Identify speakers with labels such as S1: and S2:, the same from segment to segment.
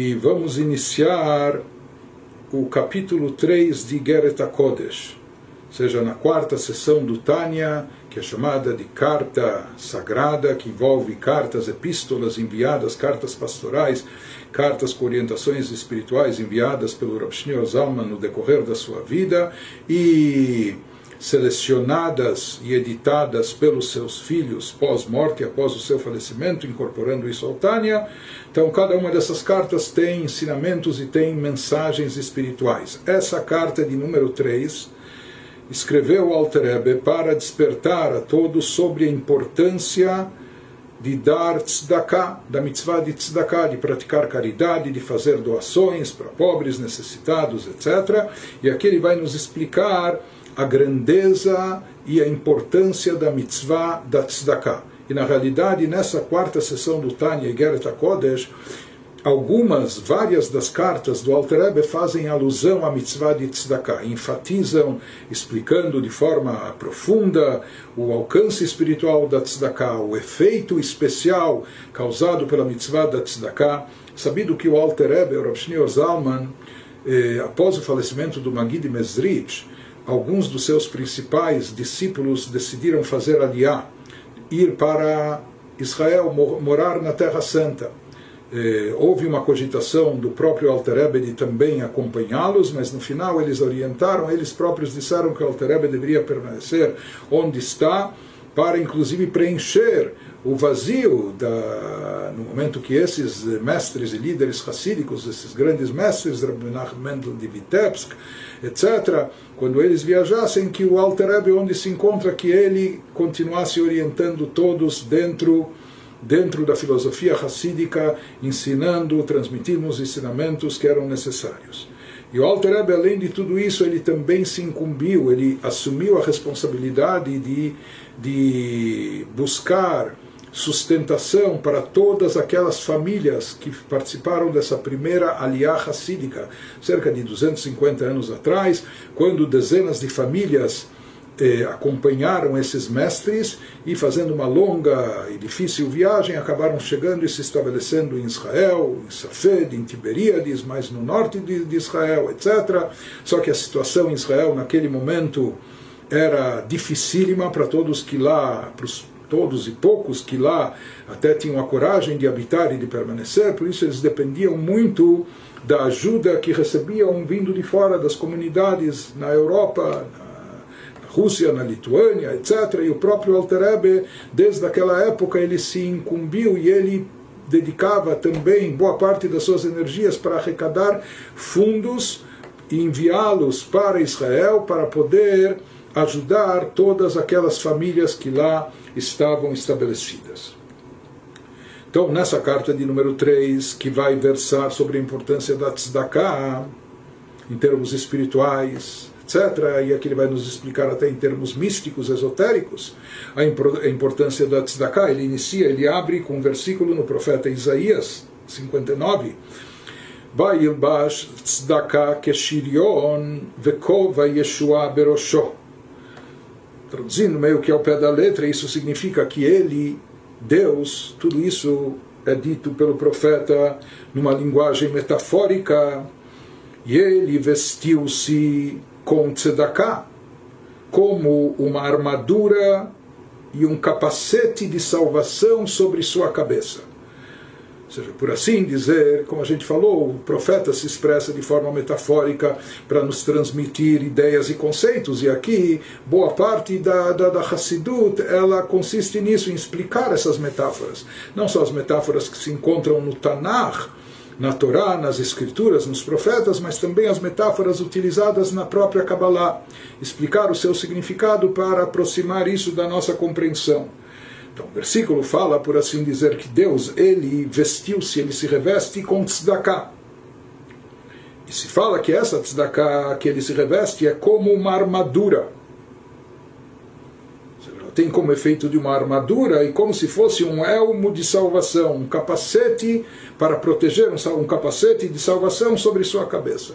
S1: e vamos iniciar o capítulo 3 de Geret Kodesh, ou seja, na quarta sessão do Tânia, que é chamada de carta sagrada, que envolve cartas, epístolas enviadas, cartas pastorais, cartas com orientações espirituais enviadas pelo Rav Shneur Zalman no decorrer da sua vida. E selecionadas e editadas pelos seus filhos pós-morte, após o seu falecimento, incorporando isso ao Tânia. Então, cada uma dessas cartas tem ensinamentos e tem mensagens espirituais. Essa carta de número 3 escreveu Alter Ebe para despertar a todos sobre a importância de dar tzedakah, da mitzvah de tzedakah, de praticar caridade, de fazer doações para pobres, necessitados, etc. E aqui ele vai nos explicar a grandeza e a importância da mitzvah da tzedakah. E na realidade, nessa quarta sessão do Tanya Geret Kodesh, algumas, várias das cartas do Alter Rebbe fazem alusão à mitzvah de tzedakah, enfatizam, explicando de forma profunda o alcance espiritual da tzedakah, o efeito especial causado pela mitzvah da tzedakah. Sabido que o Alter Rebbe, o Rav Zalman, eh, após o falecimento do Magid Mesrich, alguns dos seus principais discípulos decidiram fazer aliá, ir para Israel, morar na Terra Santa. Eh, houve uma cogitação do próprio Alter Rebbe de também acompanhá-los, mas no final eles orientaram, eles próprios disseram que o Alter Rebbe deveria permanecer onde está, para inclusive preencher o vazio da, no momento que esses mestres e líderes racídicos, esses grandes mestres, Rabbi Mendel de Vitebsk, etc., quando eles viajassem, que o Alter onde se encontra, que ele continuasse orientando todos dentro dentro da filosofia racídica, ensinando, transmitindo os ensinamentos que eram necessários. E o Alter além de tudo isso, ele também se incumbiu, ele assumiu a responsabilidade de, de buscar sustentação para todas aquelas famílias que participaram dessa primeira aliá racídica, cerca de 250 anos atrás, quando dezenas de famílias eh, acompanharam esses mestres e, fazendo uma longa e difícil viagem, acabaram chegando e se estabelecendo em Israel, em Safed, em Tiberíades, mais no norte de, de Israel, etc. Só que a situação em Israel, naquele momento, era dificílima para todos que lá, para os todos e poucos que lá até tinham a coragem de habitar e de permanecer, por isso eles dependiam muito da ajuda que recebiam vindo de fora das comunidades na Europa, na Rússia, na Lituânia, etc. E o próprio Alter Ebe, desde aquela época, ele se incumbiu e ele dedicava também boa parte das suas energias para arrecadar fundos e enviá-los para Israel para poder ajudar todas aquelas famílias que lá estavam estabelecidas. Então, nessa carta de número 3, que vai versar sobre a importância da tzedakah, em termos espirituais, etc., e aqui ele vai nos explicar até em termos místicos, esotéricos, a importância da tzedakah, ele inicia, ele abre com um versículo no profeta Isaías 59, Vayilbash tzedakah keshirion vekova yeshua traduzindo meio que ao pé da letra, isso significa que ele, Deus, tudo isso é dito pelo profeta numa linguagem metafórica, e ele vestiu-se com tzedakah, como uma armadura e um capacete de salvação sobre sua cabeça. Ou seja, por assim dizer, como a gente falou, o profeta se expressa de forma metafórica para nos transmitir ideias e conceitos, e aqui boa parte da, da, da Hassidut ela consiste nisso, em explicar essas metáforas. Não só as metáforas que se encontram no Tanakh, na Torá, nas Escrituras, nos profetas, mas também as metáforas utilizadas na própria Kabbalah. Explicar o seu significado para aproximar isso da nossa compreensão. Então, o versículo fala, por assim dizer, que Deus, ele vestiu-se, ele se reveste com tzedakah. E se fala que essa tzedakah que ele se reveste é como uma armadura. Tem como efeito de uma armadura e como se fosse um elmo de salvação, um capacete para proteger, um capacete de salvação sobre sua cabeça.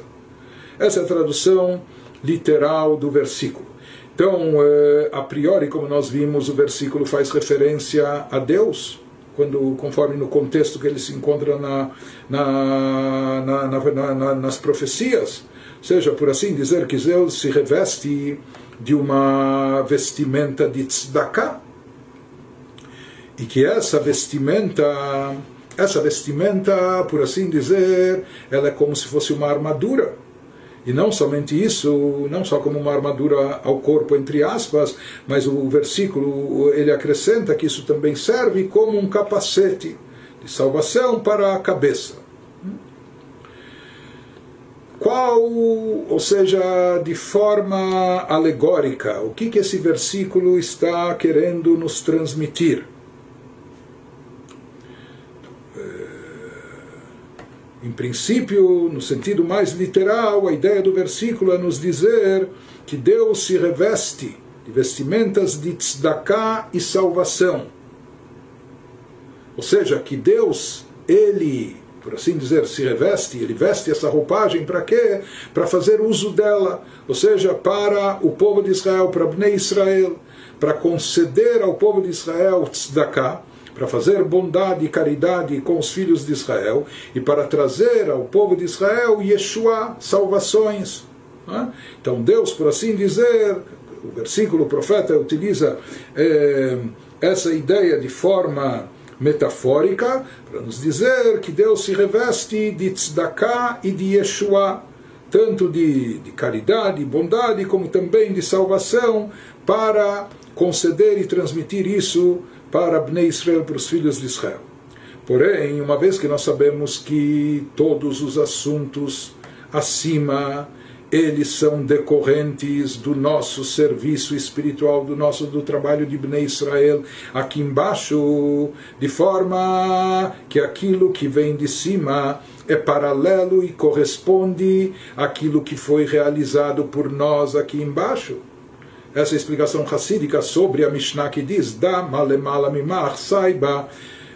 S1: Essa é a tradução literal do versículo. Então, eh, a priori, como nós vimos, o versículo faz referência a Deus, quando, conforme no contexto que ele se encontra na, na, na, nas profecias. Ou seja, por assim dizer, que Deus se reveste de uma vestimenta de tzedakah, e que essa vestimenta, essa vestimenta, por assim dizer, ela é como se fosse uma armadura. E não somente isso, não só como uma armadura ao corpo, entre aspas, mas o versículo ele acrescenta que isso também serve como um capacete de salvação para a cabeça. Qual, ou seja, de forma alegórica, o que, que esse versículo está querendo nos transmitir? Em princípio, no sentido mais literal, a ideia do versículo é nos dizer que Deus se reveste de vestimentas de tzedakah e salvação. Ou seja, que Deus, ele, por assim dizer, se reveste, ele veste essa roupagem para quê? Para fazer uso dela, ou seja, para o povo de Israel, para Bnei Israel, para conceder ao povo de Israel tzedakah, para fazer bondade e caridade com os filhos de Israel e para trazer ao povo de Israel Yeshua, salvações. Né? Então Deus, por assim dizer, o versículo o profeta utiliza é, essa ideia de forma metafórica para nos dizer que Deus se reveste de tzedakah e de Yeshua, tanto de, de caridade e bondade como também de salvação, para conceder e transmitir isso para Bnei Israel, para os filhos de Israel. Porém, uma vez que nós sabemos que todos os assuntos acima eles são decorrentes do nosso serviço espiritual, do nosso do trabalho de Bnei Israel aqui embaixo, de forma que aquilo que vem de cima é paralelo e corresponde àquilo que foi realizado por nós aqui embaixo essa explicação racídica sobre a Mishnah que diz: Da malemala mimach, saiba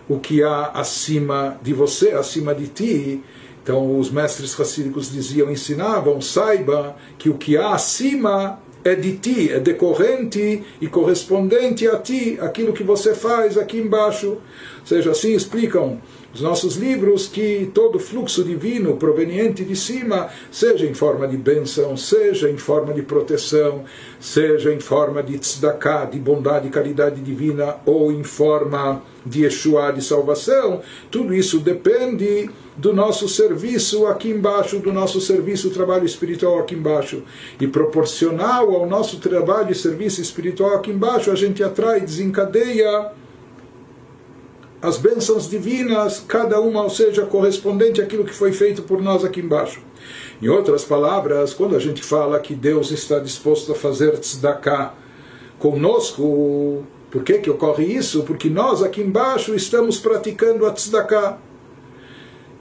S1: o que há acima de você, acima de ti. Então, os mestres racídicos diziam, ensinavam: saiba que o que há acima é de ti, é decorrente e correspondente a ti, aquilo que você faz aqui embaixo. Ou seja, assim explicam os nossos livros que todo fluxo divino proveniente de cima, seja em forma de bênção, seja em forma de proteção, seja em forma de tzedakah, de bondade caridade divina, ou em forma de Yeshua, de salvação, tudo isso depende do nosso serviço aqui embaixo, do nosso serviço, trabalho espiritual aqui embaixo. E proporcional ao nosso trabalho e serviço espiritual aqui embaixo, a gente atrai, desencadeia as bênçãos divinas, cada uma, ou seja, correspondente àquilo que foi feito por nós aqui embaixo. Em outras palavras, quando a gente fala que Deus está disposto a fazer tzedakah conosco, por que, que ocorre isso? Porque nós aqui embaixo estamos praticando a tzedakah.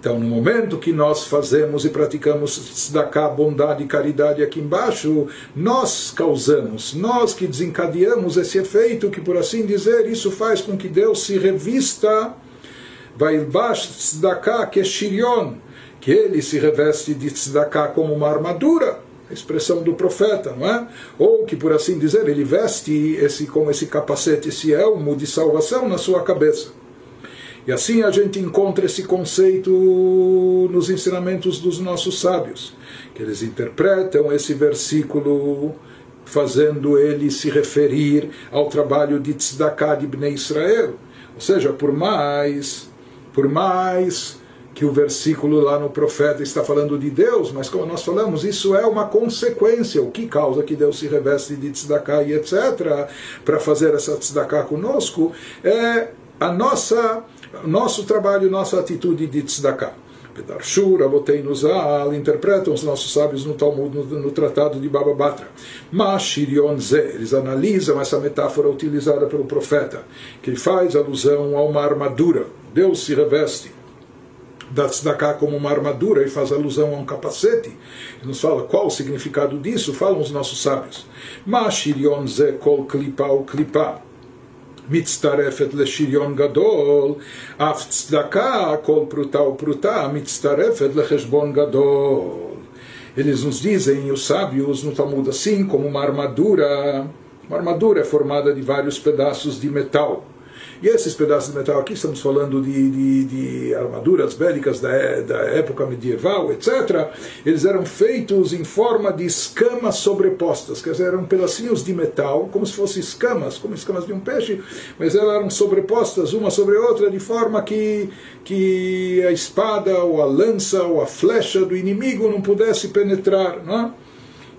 S1: Então, no momento que nós fazemos e praticamos tzedakah, bondade e caridade aqui embaixo, nós causamos, nós que desencadeamos esse efeito, que por assim dizer, isso faz com que Deus se revista, vai baixo tzedakah, que é shirion, que ele se reveste de tzedakah como uma armadura, a expressão do profeta, não é? Ou que, por assim dizer, ele veste esse, como esse capacete, esse elmo de salvação na sua cabeça. E assim a gente encontra esse conceito nos ensinamentos dos nossos sábios, que eles interpretam esse versículo fazendo ele se referir ao trabalho de Tzedakah de Bnei Israel. Ou seja, por mais, por mais que o versículo lá no profeta está falando de Deus, mas como nós falamos, isso é uma consequência, o que causa que Deus se reveste de tzedakah e etc., para fazer essa tzedakah conosco, é a nossa nosso trabalho, nossa atitude de tzedakah. Pedarshur, Abotei Nuzal, interpretam os nossos sábios no Talmud, no, no tratado de Baba Batra. Mashirion Ze, eles analisam essa metáfora utilizada pelo profeta, que faz alusão a uma armadura. Deus se reveste da tzedakah como uma armadura e faz alusão a um capacete. E nos fala qual o significado disso, falam os nossos sábios. Mashirion Ze kol klipa ou klipa. מצטרפת לשריון גדול, אף צדקה, כל פרוטה ופרוטה, מצטרפת לחשבון גדול. Eles nos dizem, os sábios no Talmud, assim como uma armadura, uma armadura é formada de vários pedaços de metal. E esses pedaços de metal aqui, estamos falando de, de, de armaduras bélicas da, da época medieval, etc., eles eram feitos em forma de escamas sobrepostas, quer dizer, eram pedacinhos de metal, como se fossem escamas, como escamas de um peixe, mas elas eram sobrepostas uma sobre a outra, de forma que, que a espada, ou a lança, ou a flecha do inimigo não pudesse penetrar. Não é?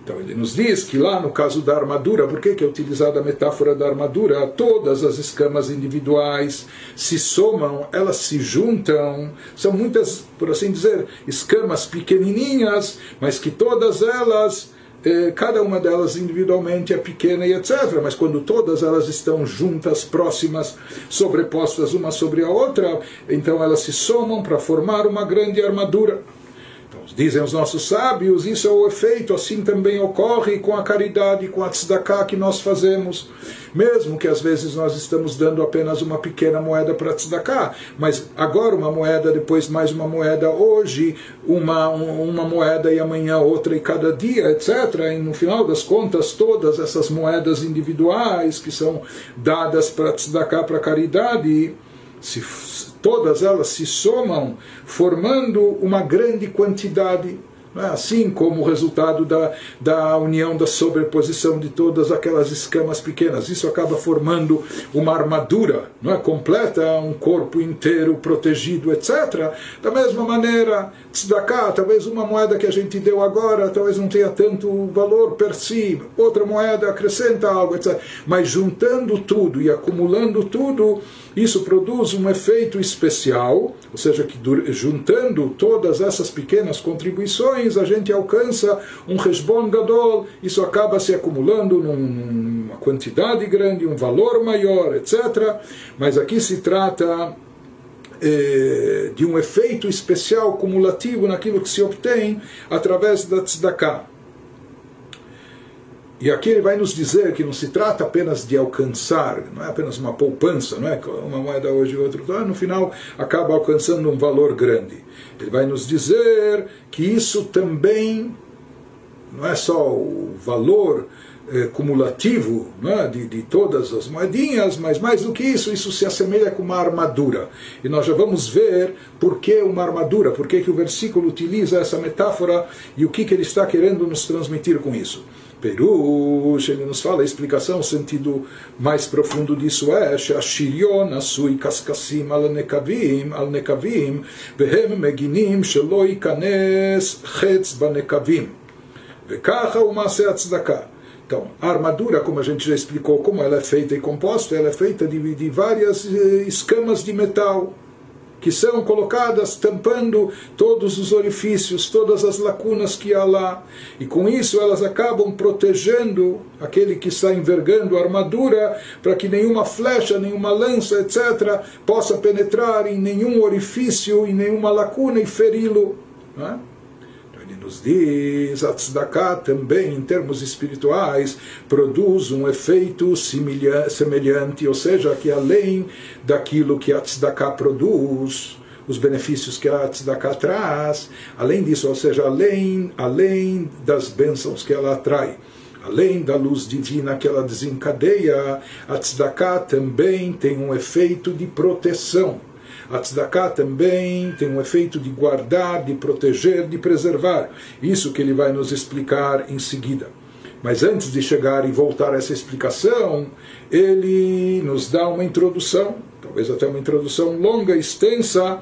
S1: Então ele nos diz que lá no caso da armadura, por que, é utilizada a metáfora da armadura? Todas as escamas individuais se somam, elas se juntam, são muitas, por assim dizer, escamas pequenininhas, mas que todas elas eh, cada uma delas individualmente é pequena e etc. Mas quando todas elas estão juntas, próximas, sobrepostas uma sobre a outra, então elas se somam para formar uma grande armadura. Dizem os nossos sábios, isso é o efeito, assim também ocorre com a caridade, com a tzedakah que nós fazemos. Mesmo que às vezes nós estamos dando apenas uma pequena moeda para tzedakah, mas agora uma moeda, depois mais uma moeda, hoje uma, uma moeda e amanhã outra e cada dia, etc. E no final das contas, todas essas moedas individuais que são dadas para tzedakah, para caridade, se todas elas se somam, formando uma grande quantidade? Assim como o resultado da, da união, da sobreposição de todas aquelas escamas pequenas. Isso acaba formando uma armadura não é? completa, um corpo inteiro protegido, etc. Da mesma maneira, tzedakah, talvez uma moeda que a gente deu agora, talvez não tenha tanto valor per si, outra moeda acrescenta algo, etc. Mas juntando tudo e acumulando tudo, isso produz um efeito especial, ou seja, que juntando todas essas pequenas contribuições, a gente alcança um resbon gadol, isso acaba se acumulando numa quantidade grande, um valor maior, etc. Mas aqui se trata eh, de um efeito especial cumulativo naquilo que se obtém através da tzedakah. E aqui ele vai nos dizer que não se trata apenas de alcançar, não é apenas uma poupança, não é uma moeda hoje e outra, então, no final acaba alcançando um valor grande. Ele vai nos dizer que isso também não é só o valor eh, cumulativo é, de, de todas as moedinhas, mas mais do que isso, isso se assemelha com uma armadura. E nós já vamos ver por que uma armadura, por que, que o versículo utiliza essa metáfora e o que, que ele está querendo nos transmitir com isso. Perush, ele nos fala a explicação, o sentido mais profundo disso é Shashirion asui kaskasim al nekavim, al nekavim, vehem meginim shelo ikanes chetz banekavim. Vekacha o maase atzdaká. Então, a armadura, como a gente já explicou, como ela é feita e composta, ela é feita de, de várias eh, escamas de metal que são colocadas tampando todos os orifícios, todas as lacunas que há lá. E com isso elas acabam protegendo aquele que está envergando a armadura para que nenhuma flecha, nenhuma lança, etc., possa penetrar em nenhum orifício, em nenhuma lacuna e feri-lo. É? nos diz, a tzedakah também, em termos espirituais, produz um efeito semelhante, ou seja, que além daquilo que a tzedakah produz, os benefícios que a tzedakah traz, além disso, ou seja, além, além das bênçãos que ela atrai, além da luz divina que ela desencadeia, a tzedakah também tem um efeito de proteção a tzedakah também tem um efeito de guardar, de proteger, de preservar. Isso que ele vai nos explicar em seguida. Mas antes de chegar e voltar a essa explicação, ele nos dá uma introdução, talvez até uma introdução longa, extensa,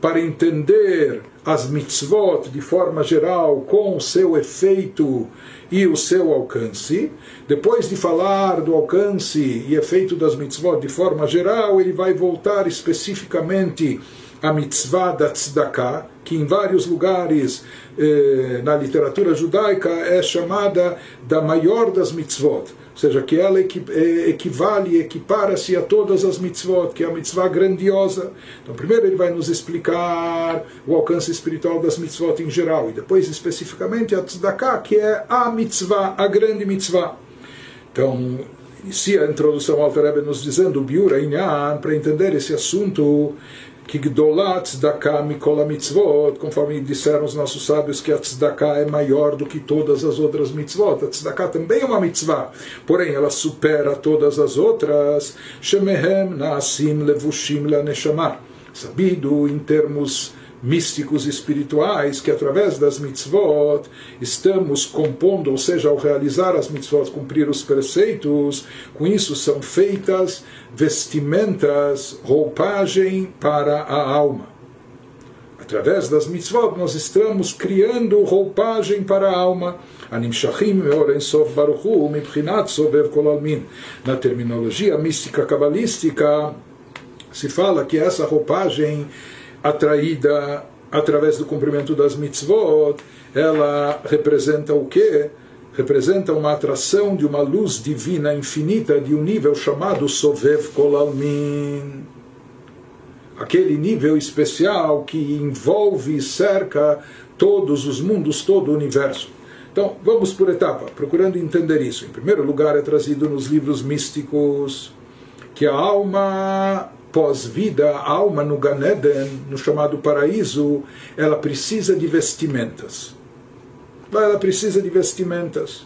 S1: para entender as mitzvot de forma geral, com o seu efeito e o seu alcance. Depois de falar do alcance e efeito das mitzvot de forma geral, ele vai voltar especificamente à mitzvah da tzedakah, que em vários lugares eh, na literatura judaica é chamada da maior das mitzvot ou seja, que ela é, equivale, equipara-se a todas as mitzvot, que é a mitzvah grandiosa. Então, primeiro ele vai nos explicar o alcance espiritual das mitzvot em geral, e depois especificamente a tzedakah, que é a mitzvah, a grande mitzvah. Então, inicia a introdução ao Rebbe nos dizendo, para entender esse assunto, que Gdolat Tzedakah Mikola Mitzvot, conforme disseram os nossos sábios que a Tzedakah é maior do que todas as outras mitzvot. A Tzedakah também é uma mitzvah, porém ela supera todas as outras. Shemehem Naasim Levushim Laneshamar. Sabido em termos místicos espirituais que através das mitzvot estamos compondo, ou seja, ao realizar as mitzvot, cumprir os preceitos, com isso são feitas vestimentas, roupagem para a alma. Através das mitzvot nós estamos criando roupagem para a alma. Na terminologia mística cabalística se fala que essa roupagem atraída através do cumprimento das mitzvot, ela representa o quê? Representa uma atração de uma luz divina infinita de um nível chamado Sovev Kolalmin. Aquele nível especial que envolve e cerca todos os mundos, todo o universo. Então, vamos por etapa, procurando entender isso. Em primeiro lugar, é trazido nos livros místicos que a alma pós-vida, a alma no Ganeden, no chamado paraíso, ela precisa de vestimentas. Ela precisa de vestimentas.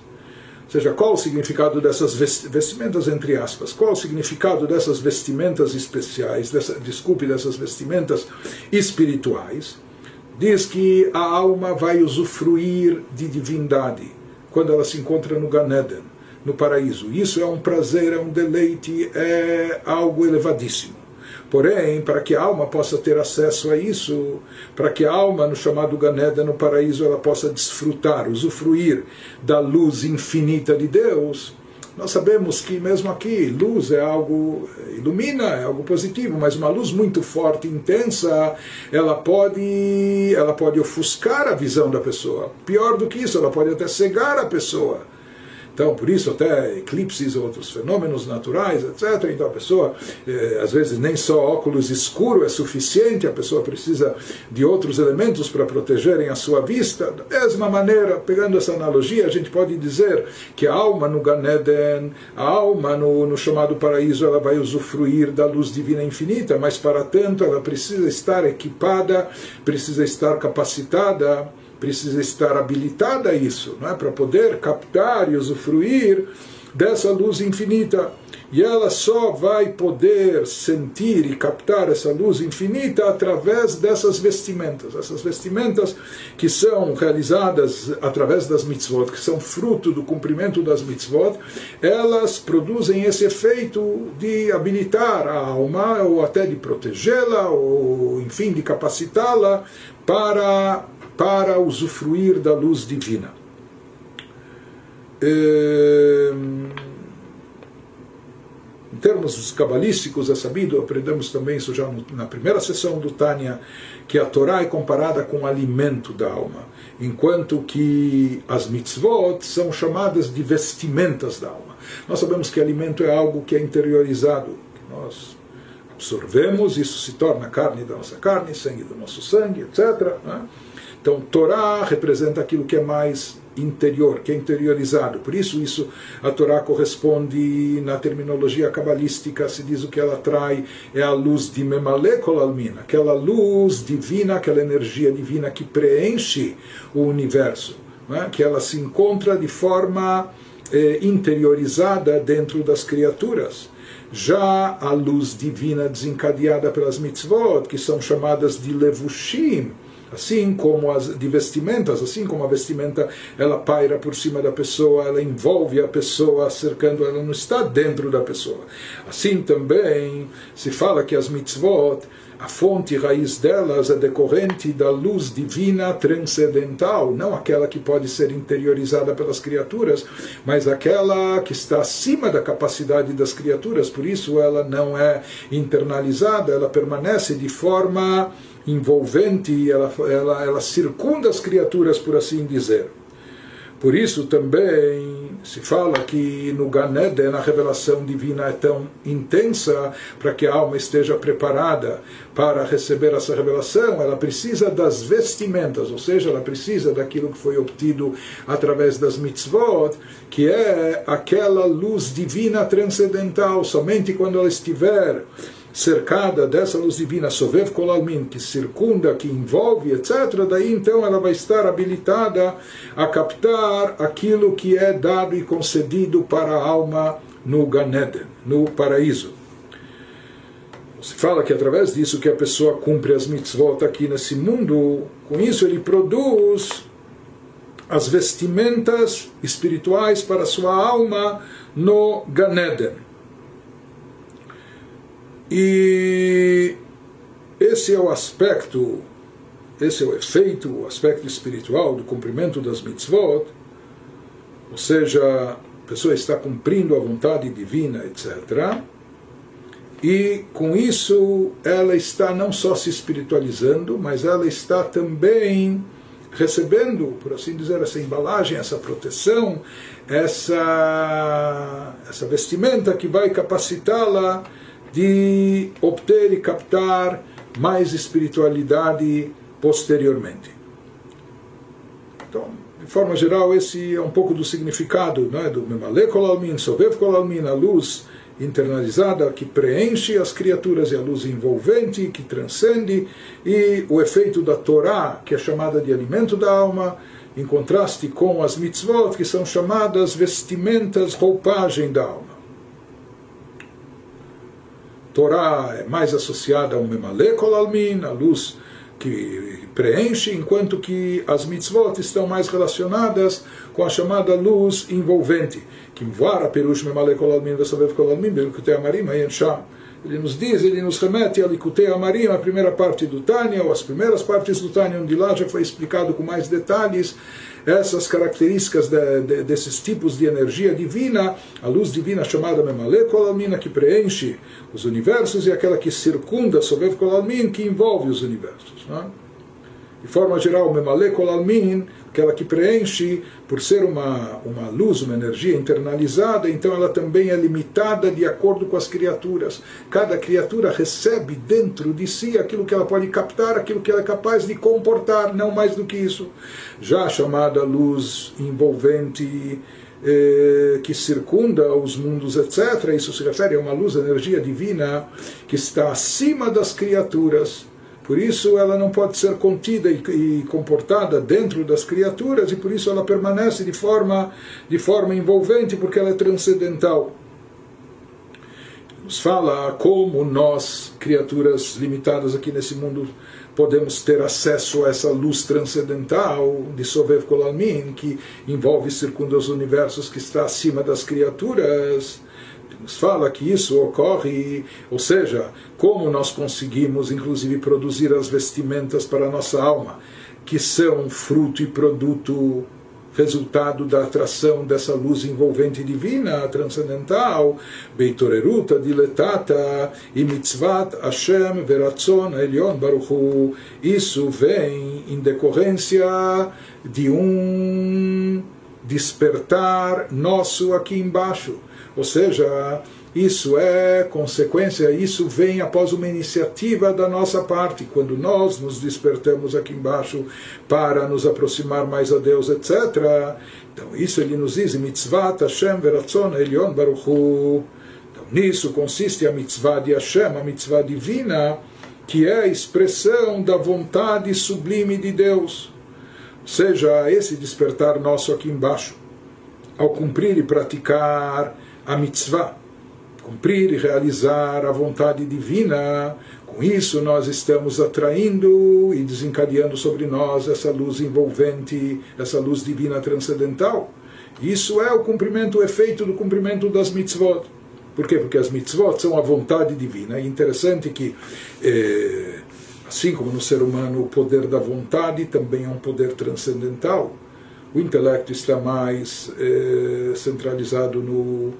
S1: Ou seja, qual o significado dessas vestimentas, entre aspas? Qual o significado dessas vestimentas especiais, dessa, desculpe, dessas vestimentas espirituais? Diz que a alma vai usufruir de divindade quando ela se encontra no Ganeden, no paraíso. Isso é um prazer, é um deleite, é algo elevadíssimo. Porém, para que a alma possa ter acesso a isso, para que a alma, no chamado Ganeda, no paraíso, ela possa desfrutar, usufruir da luz infinita de Deus, nós sabemos que mesmo aqui luz é algo ilumina, é algo positivo, mas uma luz muito forte, intensa, ela pode ela pode ofuscar a visão da pessoa. Pior do que isso, ela pode até cegar a pessoa. Então, por isso, até eclipses, outros fenômenos naturais, etc. Então, a pessoa, eh, às vezes, nem só óculos escuro é suficiente, a pessoa precisa de outros elementos para protegerem a sua vista. Da mesma maneira, pegando essa analogia, a gente pode dizer que a alma no Ganeden, a alma no, no chamado paraíso, ela vai usufruir da luz divina infinita, mas para tanto ela precisa estar equipada, precisa estar capacitada precisa estar habilitada a isso, não é? para poder captar e usufruir dessa luz infinita. E ela só vai poder sentir e captar essa luz infinita através dessas vestimentas. Essas vestimentas que são realizadas através das mitzvot, que são fruto do cumprimento das mitzvot, elas produzem esse efeito de habilitar a alma, ou até de protegê-la, ou enfim, de capacitá-la para para usufruir da luz divina. Ehm, em termos cabalísticos, é sabido, aprendemos também isso já na primeira sessão do Tânia, que a Torá é comparada com o alimento da alma, enquanto que as mitzvot são chamadas de vestimentas da alma. Nós sabemos que alimento é algo que é interiorizado, que nós absorvemos, isso se torna carne da nossa carne, sangue do nosso sangue, etc. Né? Então, Torá representa aquilo que é mais interior, que é interiorizado. Por isso, isso a Torá corresponde na terminologia cabalística, se diz o que ela atrai é a luz de Memalekolalmin, aquela luz divina, aquela energia divina que preenche o universo, é? que ela se encontra de forma eh, interiorizada dentro das criaturas. Já a luz divina desencadeada pelas mitzvot, que são chamadas de levushim, assim como as de vestimentas, assim como a vestimenta ela paira por cima da pessoa, ela envolve a pessoa, cercando, ela não está dentro da pessoa. Assim também se fala que as mitzvot, a fonte raiz delas é decorrente da luz divina transcendental, não aquela que pode ser interiorizada pelas criaturas, mas aquela que está acima da capacidade das criaturas, por isso ela não é internalizada, ela permanece de forma envolvente, ela, ela, ela circunda as criaturas, por assim dizer. Por isso também se fala que no Ganeden a revelação divina é tão intensa para que a alma esteja preparada para receber essa revelação, ela precisa das vestimentas, ou seja, ela precisa daquilo que foi obtido através das mitzvot, que é aquela luz divina transcendental. Somente quando ela estiver cercada dessa luz divina, Sovev Kolalmin, que circunda, que envolve, etc., daí então ela vai estar habilitada a captar aquilo que é dado e concedido para a alma no Ganeden, no paraíso. Se fala que através disso que a pessoa cumpre as mitzvot aqui nesse mundo, com isso ele produz as vestimentas espirituais para a sua alma no Ganeden. E esse é o aspecto, esse é o efeito, o aspecto espiritual do cumprimento das mitzvot, ou seja, a pessoa está cumprindo a vontade divina, etc. E com isso ela está não só se espiritualizando, mas ela está também recebendo, por assim dizer, essa embalagem, essa proteção, essa, essa vestimenta que vai capacitá-la de obter e captar mais espiritualidade posteriormente. Então, de forma geral, esse é um pouco do significado não é? do Memale Kolalmin, Sovev Kolalmin, a luz internalizada que preenche as criaturas e a luz envolvente que transcende e o efeito da Torá, que é chamada de alimento da alma, em contraste com as mitzvot, que são chamadas vestimentas, roupagem da alma. Torá é mais associada ao Memale Kolalmin, a luz que preenche, enquanto que as mitzvot estão mais relacionadas com a chamada luz envolvente. Que vara perush memale kolalmin vesavev kolalmin belikutei amarim sham. Ele nos diz, ele nos remete a Likutei Amarim, a primeira parte do Tânia, ou as primeiras partes do Tânia, onde lá já foi explicado com mais detalhes essas características de, de, desses tipos de energia divina, a luz divina chamada Memale Kolalmina, que preenche os universos, e aquela que circunda Sovev Kolalmin, que envolve os universos. É? De forma geral, Memale Kolalmin, aquela que preenche, por ser uma, uma luz, uma energia internalizada, então ela também é limitada de acordo com as criaturas. Cada criatura recebe dentro de si aquilo que ela pode captar, aquilo que ela é capaz de comportar, não mais do que isso. Já a chamada luz envolvente, eh, que circunda os mundos, etc. Isso se refere a uma luz, energia divina, que está acima das criaturas por isso ela não pode ser contida e, comportada dentro das criaturas e por isso ela permanece de forma, de forma envolvente porque ela é transcendental. Nos fala como nós, criaturas limitadas aqui nesse mundo, podemos ter acesso a essa luz transcendental de Sovev Kolalmin, que envolve e circunda os universos que está acima das criaturas nos fala que isso ocorre, ou seja, como nós conseguimos, inclusive, produzir as vestimentas para a nossa alma, que são fruto e produto resultado da atração dessa luz envolvente divina, transcendental, Beitoreruta, Diletata, e Hashem, Veratzon, Elion, Baruchu. Isso vem em decorrência de um despertar nosso aqui embaixo ou seja, isso é consequência, isso vem após uma iniciativa da nossa parte, quando nós nos despertamos aqui embaixo para nos aproximar mais a Deus, etc. Então, isso ele nos diz: mitzvah Hashem veratzon Elion Baruchu. Então, nisso consiste a mitzvah de Hashem, a mitzvah divina, que é a expressão da vontade sublime de Deus. Ou seja, esse despertar nosso aqui embaixo, ao cumprir e praticar a mitzvah, cumprir e realizar a vontade divina. Com isso, nós estamos atraindo e desencadeando sobre nós essa luz envolvente, essa luz divina transcendental. Isso é o cumprimento, o efeito do cumprimento das mitzvot. Por quê? Porque as mitzvot são a vontade divina. É interessante que, eh, assim como no ser humano o poder da vontade também é um poder transcendental, o intelecto está mais eh, centralizado no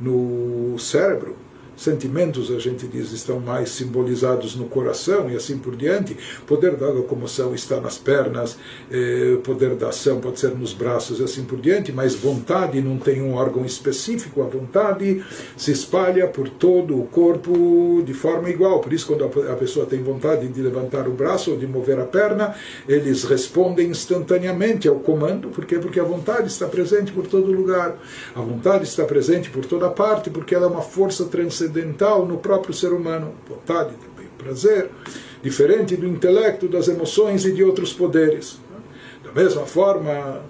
S1: no cérebro sentimentos, a gente diz, estão mais simbolizados no coração e assim por diante. Poder da locomoção está nas pernas, eh, poder da ação pode ser nos braços e assim por diante, mas vontade não tem um órgão específico, a vontade se espalha por todo o corpo de forma igual. Por isso, quando a pessoa tem vontade de levantar o braço ou de mover a perna, eles respondem instantaneamente ao comando, por quê? Porque a vontade está presente por todo lugar. A vontade está presente por toda parte, porque ela é uma força transcendente transcendental no próprio ser humano, vontade, também prazer, diferente do intelecto, das emoções e de outros poderes. Da mesma forma,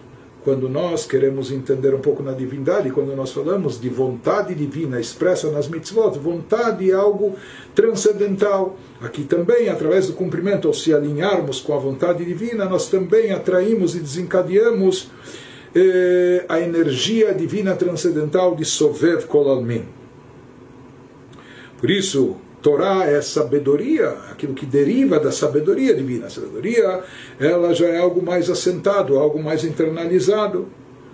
S1: quando nós queremos entender um pouco na divindade, quando nós falamos de vontade divina expressa nas mitzvot, vontade é algo transcendental. Aqui também, através do cumprimento, ao se alinharmos com a vontade divina, nós também atraímos e desencadeamos eh, a energia divina transcendental de Sovev Kolalmin. Por isso, Torá é sabedoria, aquilo que deriva da sabedoria divina. A sabedoria, ela já é algo mais assentado, algo mais internalizado.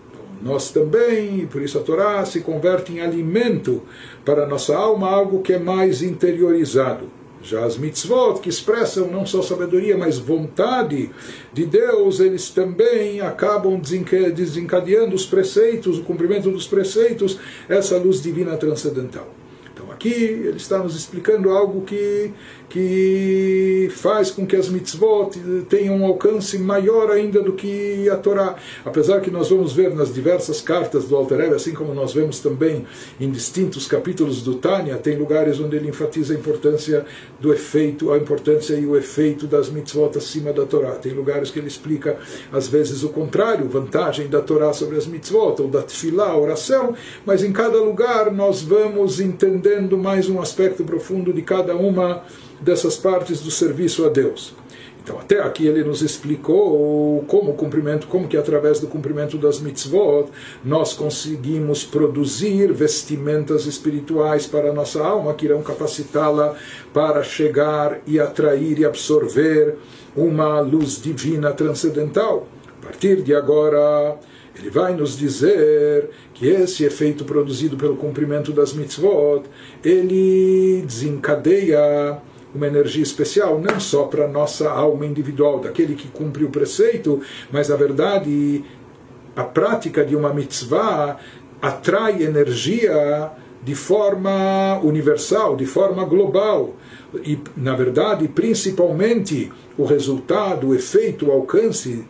S1: Então, nós também, por isso a Torá se converte em alimento para a nossa alma, algo que é mais interiorizado. Já as mitzvot, que expressam não só sabedoria, mas vontade de Deus, eles também acabam desencadeando os preceitos, o cumprimento dos preceitos, essa luz divina transcendental. Aqui ele está nos explicando algo que que faz com que as mitzvot tenham um alcance maior ainda do que a Torá. Apesar que nós vamos ver nas diversas cartas do Alter assim como nós vemos também em distintos capítulos do Tânia, tem lugares onde ele enfatiza a importância do efeito, a importância e o efeito das mitzvot acima da Torá. Tem lugares que ele explica, às vezes, o contrário, vantagem da Torá sobre as mitzvot, ou da tefilá, oração, mas em cada lugar nós vamos entendendo mais um aspecto profundo de cada uma dessas partes do serviço a Deus. Então, até aqui ele nos explicou como o cumprimento, como que através do cumprimento das mitzvot nós conseguimos produzir vestimentas espirituais para a nossa alma que irão capacitá-la para chegar e atrair e absorver uma luz divina transcendental. A partir de agora, ele vai nos dizer que esse efeito produzido pelo cumprimento das mitzvot, ele desencadeia uma energia especial, não só para a nossa alma individual, daquele que cumpre o preceito, mas na verdade a prática de uma mitzvah atrai energia de forma universal, de forma global. E, na verdade, principalmente, o resultado, o efeito, o alcance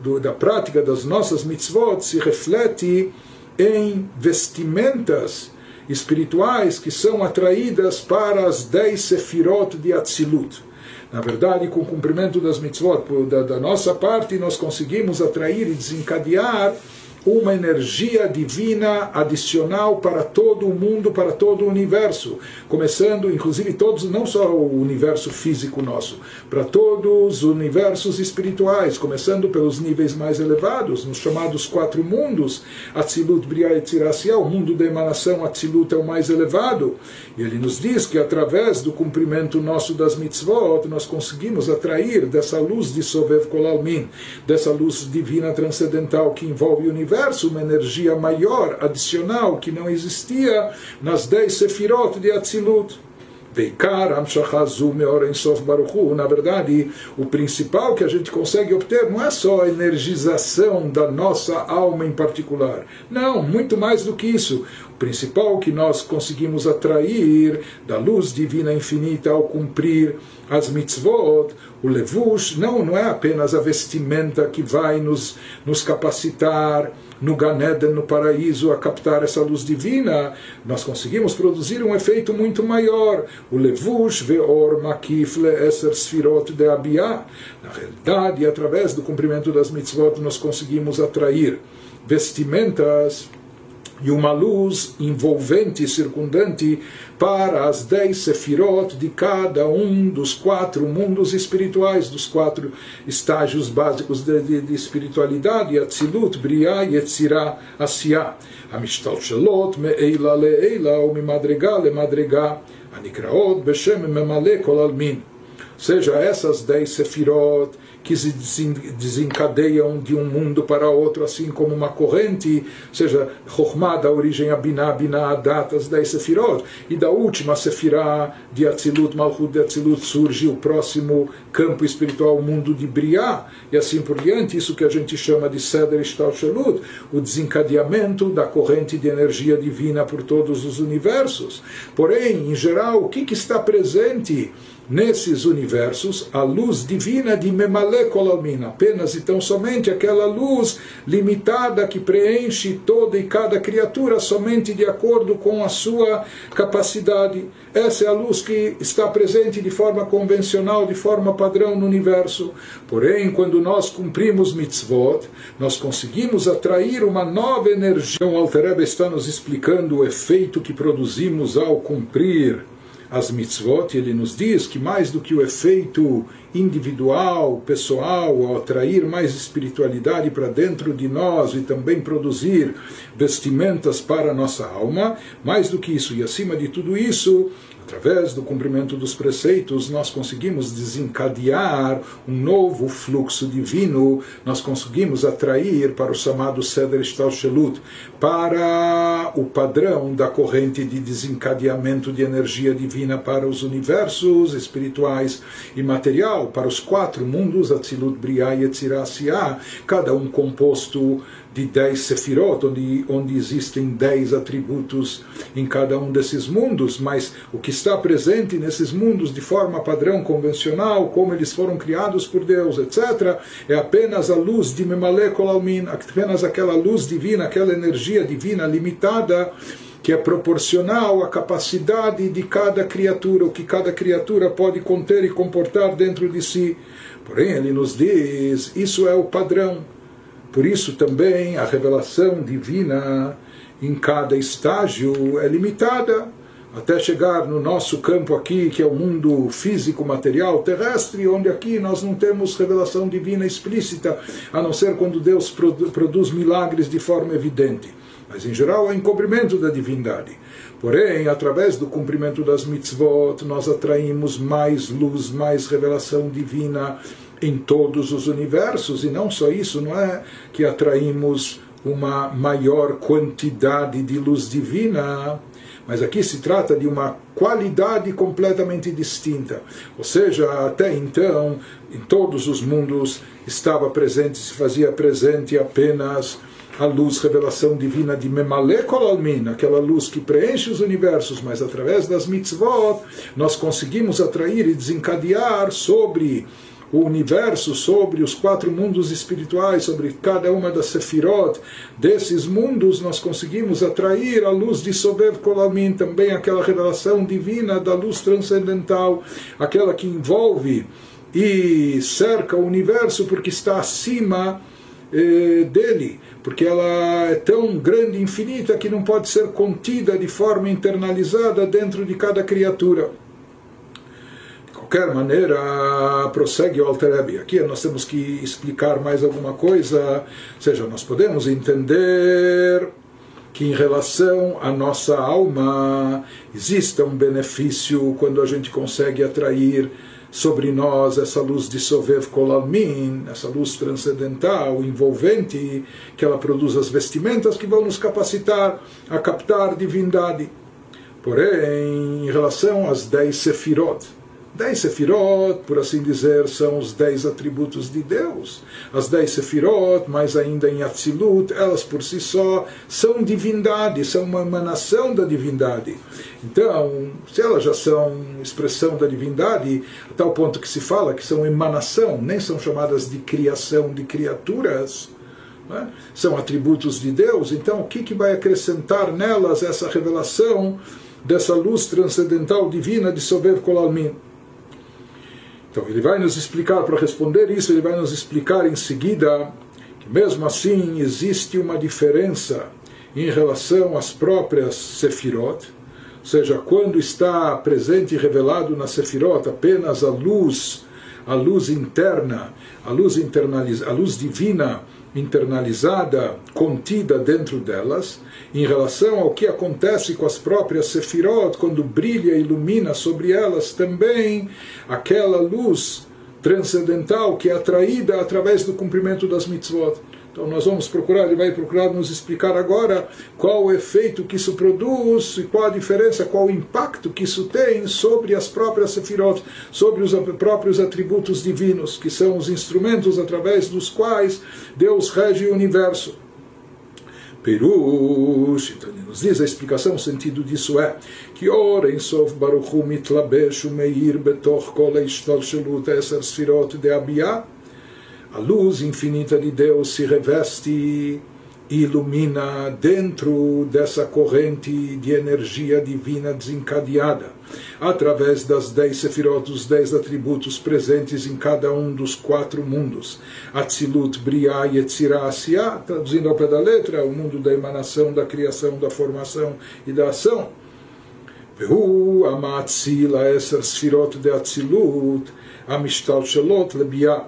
S1: do, da prática das nossas mitzvot se reflete em vestimentas espirituais que são atraídas para as dez sefirot de Atzilut. Na verdade, com o cumprimento das mitzvot da, da nossa parte, nós conseguimos atrair e desencadear uma energia divina adicional para todo o mundo, para todo o universo, começando, inclusive, todos, não só o universo físico nosso, para todos os universos espirituais, começando pelos níveis mais elevados, nos chamados quatro mundos, Atzilut, Briah e o mundo da emanação, Atzilut é o mais elevado, e ele nos diz que através do cumprimento nosso das mitzvot, nós conseguimos atrair dessa luz de Sovev Kolalmin, dessa luz divina transcendental que envolve o universo, universo uma energia maior, adicional, que não existia nas dez sefirot de Atzilut. Na verdade, o principal que a gente consegue obter não é só a energização da nossa alma em particular. Não, muito mais do que isso. Principal que nós conseguimos atrair da luz divina infinita ao cumprir as mitzvot, o levush, não, não é apenas a vestimenta que vai nos, nos capacitar no Ganeden, no paraíso, a captar essa luz divina, nós conseguimos produzir um efeito muito maior. O levush ve'or makif le'eser sfirot de abiyah. Na realidade, através do cumprimento das mitzvot, nós conseguimos atrair vestimentas e uma luz envolvente, circundante, para as dez sefirot de cada um dos quatro mundos espirituais, dos quatro estágios básicos de, de, de espiritualidade, Atzilut, Briah, Yetzirah, Asiyah. המשתלשלות מעילה לעילה וממדרגה למדרגה, הנקראות בשם ממלא כל עלמין. Seja essas dez sefirot, que se desencadeiam de um mundo para outro, assim como uma corrente, seja Chokhmah, da origem a Binah, Binah, datas da Sefirot, e da última Sefirah de Atzilut, Malchut de Atzilut, surge o próximo campo espiritual, o mundo de Briah, e assim por diante, isso que a gente chama de Seder Ishtalshelut, o desencadeamento da corrente de energia divina por todos os universos. Porém, em geral, o que, que está presente nesses universos a luz divina de Memale Kolalmin, apenas e tão somente aquela luz limitada que preenche toda e cada criatura somente de acordo com a sua capacidade. Essa é a luz que está presente de forma convencional, de forma padrão no universo. Porém, quando nós cumprimos mitzvot, nós conseguimos atrair uma nova energia. O Alter está nos explicando o efeito que produzimos ao cumprir as mitzvot, ele nos diz que mais do que o efeito individual, pessoal, ao atrair mais espiritualidade para dentro de nós e também produzir vestimentas para a nossa alma, mais do que isso e acima de tudo isso, Através do cumprimento dos preceitos, nós conseguimos desencadear um novo fluxo divino, nós conseguimos atrair para o chamado Seder Shelut, para o padrão da corrente de desencadeamento de energia divina para os universos espirituais e material, para os quatro mundos, Atzilut, Briah e Etzirah, cada um composto de dez sefirot, onde, onde existem dez atributos em cada um desses mundos, mas o que está presente nesses mundos de forma padrão convencional, como eles foram criados por Deus, etc., é apenas a luz de Memale Kolalmin, apenas aquela luz divina, aquela energia divina limitada que é proporcional à capacidade de cada criatura, o que cada criatura pode conter e comportar dentro de si. Porém, ele nos diz: isso é o padrão. Por isso também a revelação divina em cada estágio é limitada, até chegar no nosso campo aqui, que é o mundo físico, material, terrestre, onde aqui nós não temos revelação divina explícita, a não ser quando Deus produz milagres de forma evidente. Mas em geral é encobrimento da divindade. Porém, através do cumprimento das mitzvot, nós atraímos mais luz, mais revelação divina em todos os universos, e não só isso, não é que atraímos uma maior quantidade de luz divina, mas aqui se trata de uma qualidade completamente distinta. Ou seja, até então, em todos os mundos estava presente, se fazia presente apenas a luz, revelação divina de Memale Kolalmin, aquela luz que preenche os universos, mas através das mitzvot nós conseguimos atrair e desencadear sobre o universo, sobre os quatro mundos espirituais, sobre cada uma das sefirot. Desses mundos, nós conseguimos atrair a luz de Sobev Kolamin, também aquela revelação divina da luz transcendental, aquela que envolve e cerca o universo porque está acima eh, dele, porque ela é tão grande e infinita que não pode ser contida de forma internalizada dentro de cada criatura qualquer maneira, prossegue o Alter Aqui nós temos que explicar mais alguma coisa, ou seja, nós podemos entender que em relação à nossa alma exista um benefício quando a gente consegue atrair sobre nós essa luz de Sovev Kolalmin, essa luz transcendental, envolvente, que ela produz as vestimentas que vão nos capacitar a captar divindade. Porém, em relação às dez sefirot, Dez sefirot, por assim dizer, são os dez atributos de Deus. As dez sefirot, mais ainda em Atzilut, elas por si só são divindade, são uma emanação da divindade. Então, se elas já são expressão da divindade, a tal ponto que se fala que são emanação, nem são chamadas de criação de criaturas, né? são atributos de Deus, então o que, que vai acrescentar nelas essa revelação dessa luz transcendental divina de Sober Kolalmin? Então ele vai nos explicar, para responder isso, ele vai nos explicar em seguida que mesmo assim existe uma diferença em relação às próprias Sefirot, ou seja, quando está presente e revelado na Sefirot apenas a luz, a luz interna, a luz internaliza, a luz divina internalizada, contida dentro delas, em relação ao que acontece com as próprias Sefirot, quando brilha e ilumina sobre elas também aquela luz transcendental que é atraída através do cumprimento das mitzvot. Então nós vamos procurar, ele vai procurar nos explicar agora qual o efeito que isso produz e qual a diferença, qual o impacto que isso tem sobre as próprias sefirot, sobre os próprios atributos divinos, que são os instrumentos através dos quais Deus rege o universo. Perush, então ele nos diz a explicação, o sentido disso é que ora em Sof Baruch Hu mitlabesh meir betoch kol shelut eser de Abiyah a luz infinita de Deus se reveste e ilumina dentro dessa corrente de energia divina desencadeada, através das dez sefirot, os dez atributos presentes em cada um dos quatro mundos. Atzilut, Briah, Yetzirah, Asiah, traduzindo ao pé da letra, o mundo da emanação, da criação, da formação e da ação. והוא המאציל העשר ספירות דאצילות המשתלשלות לביאה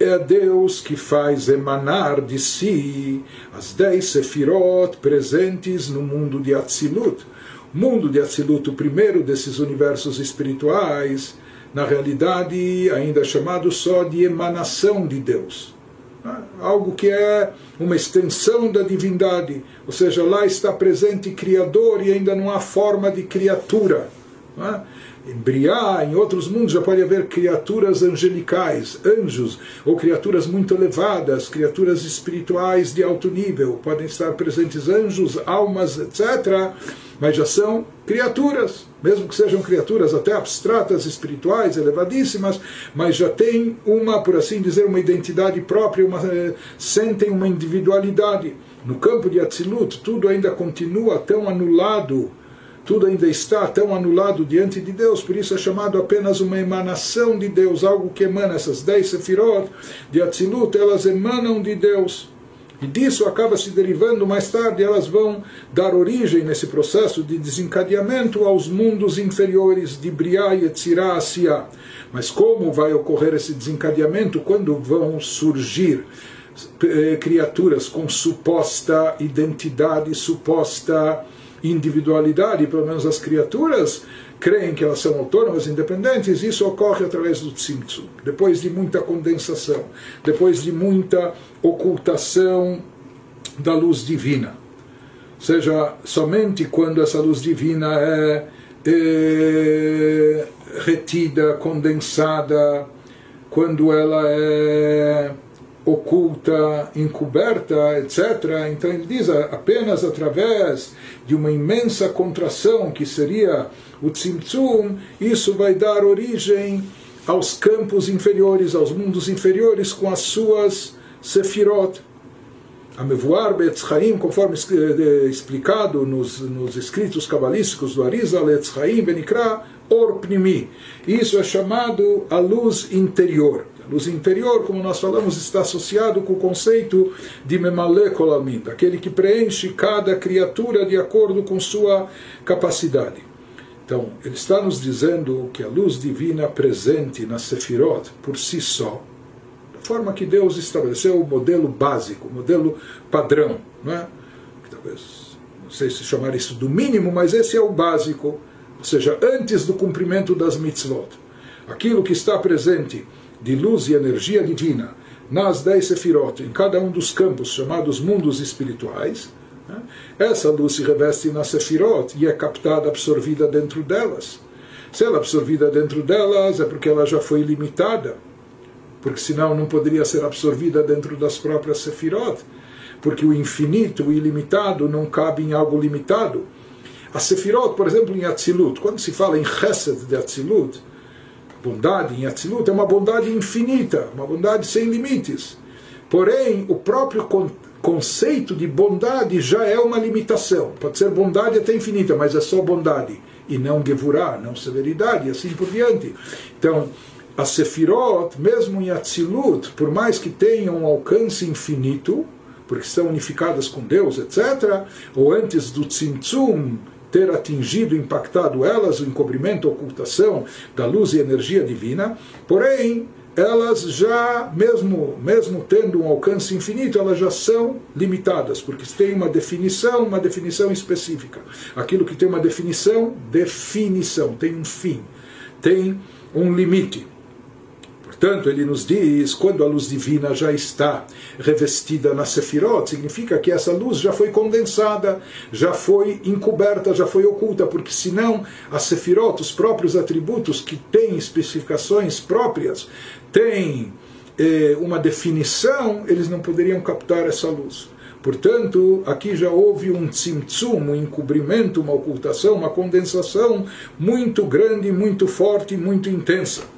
S1: é Deus que faz emanar de si as dez sefirot presentes no mundo de Atzilut. O mundo de Atzilut, o primeiro desses universos espirituais, na realidade ainda chamado só de emanação de Deus. Né? Algo que é uma extensão da divindade, ou seja, lá está presente Criador e ainda não há forma de criatura. Né? Em Briá, em outros mundos já pode haver criaturas angelicais, anjos, ou criaturas muito elevadas, criaturas espirituais de alto nível. Podem estar presentes anjos, almas, etc. Mas já são criaturas, mesmo que sejam criaturas até abstratas, espirituais, elevadíssimas, mas já têm uma, por assim dizer, uma identidade própria, uma, eh, sentem uma individualidade. No campo de Atzilut, tudo ainda continua tão anulado tudo ainda está tão anulado diante de Deus, por isso é chamado apenas uma emanação de Deus, algo que emana essas dez sefirot de Atzilut, elas emanam de Deus. E disso acaba se derivando mais tarde, elas vão dar origem nesse processo de desencadeamento aos mundos inferiores de Briá Etzirá Asiá. Mas como vai ocorrer esse desencadeamento quando vão surgir eh, criaturas com suposta identidade, suposta individualidade, pelo menos as criaturas creem que elas são autônomas, independentes, isso ocorre através do tzimtzum. Depois de muita condensação, depois de muita ocultação da luz divina. Ou seja, somente quando essa luz divina é, é retida, condensada, quando ela é oculta, encoberta, etc. Então ele diz apenas através de uma imensa contração que seria o tzimtzum, isso vai dar origem aos campos inferiores, aos mundos inferiores com as suas sefirot. A Mevuar Betzchaim, conforme eh, explicado nos, nos escritos cabalísticos do Arizal, Etzchaim Benikra Or Pnimi. Isso é chamado a luz interior luz interior, como nós falamos, está associado com o conceito de Memale Kolamim, aquele que preenche cada criatura de acordo com sua capacidade. Então, ele está nos dizendo que a luz divina presente na Sefirot, por si só, da forma que Deus estabeleceu o modelo básico, o modelo padrão, não é? Talvez, não sei se chamar isso do mínimo, mas esse é o básico, ou seja, antes do cumprimento das mitzvot. Aquilo que está presente de luz e energia divina nas dez sefirot, em cada um dos campos chamados mundos espirituais, né? essa luz se reveste nas sefirot e é captada, absorvida dentro delas. Se ela é absorvida dentro delas, é porque ela já foi limitada, porque senão não poderia ser absorvida dentro das próprias sefirot, porque o infinito, o ilimitado, não cabe em algo limitado. A sefirot, por exemplo, em Atzilut, quando se fala em Chesed de Atzilut, bondade em Atzilut é uma bondade infinita, uma bondade sem limites. Porém, o próprio con conceito de bondade já é uma limitação. Pode ser bondade até infinita, mas é só bondade e não gevurá, não severidade, e assim por diante. Então, a Sefirot, mesmo em Atzilut, por mais que tenham um alcance infinito, porque estão unificadas com Deus, etc., ou antes do Tzimtzum, ter atingido, impactado elas, o encobrimento, a ocultação da luz e energia divina, porém, elas já, mesmo, mesmo tendo um alcance infinito, elas já são limitadas, porque tem uma definição, uma definição específica. Aquilo que tem uma definição, definição, tem um fim, tem um limite. Portanto, ele nos diz, quando a luz divina já está revestida na Sefirot, significa que essa luz já foi condensada, já foi encoberta, já foi oculta, porque senão a Sefirot, os próprios atributos que têm especificações próprias, têm eh, uma definição, eles não poderiam captar essa luz. Portanto, aqui já houve um tzimtzum, um encobrimento, uma ocultação, uma condensação muito grande, muito forte, muito intensa.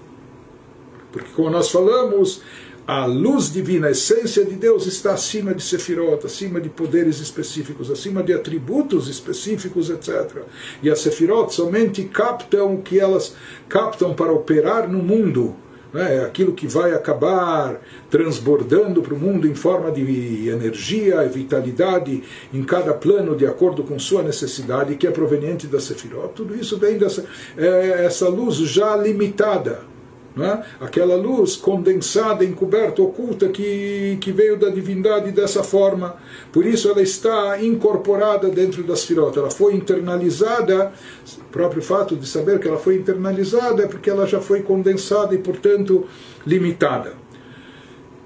S1: Porque, como nós falamos, a luz divina, a essência de Deus está acima de Sefirot, acima de poderes específicos, acima de atributos específicos, etc. E as Sefirot somente captam o que elas captam para operar no mundo. Né? Aquilo que vai acabar transbordando para o mundo em forma de energia e vitalidade em cada plano de acordo com sua necessidade, que é proveniente da Sefirot. Tudo isso vem dessa é, essa luz já limitada é? aquela luz condensada, encoberta, oculta que, que veio da divindade dessa forma. Por isso ela está incorporada dentro das firotas, ela foi internalizada. O próprio fato de saber que ela foi internalizada é porque ela já foi condensada e, portanto, limitada.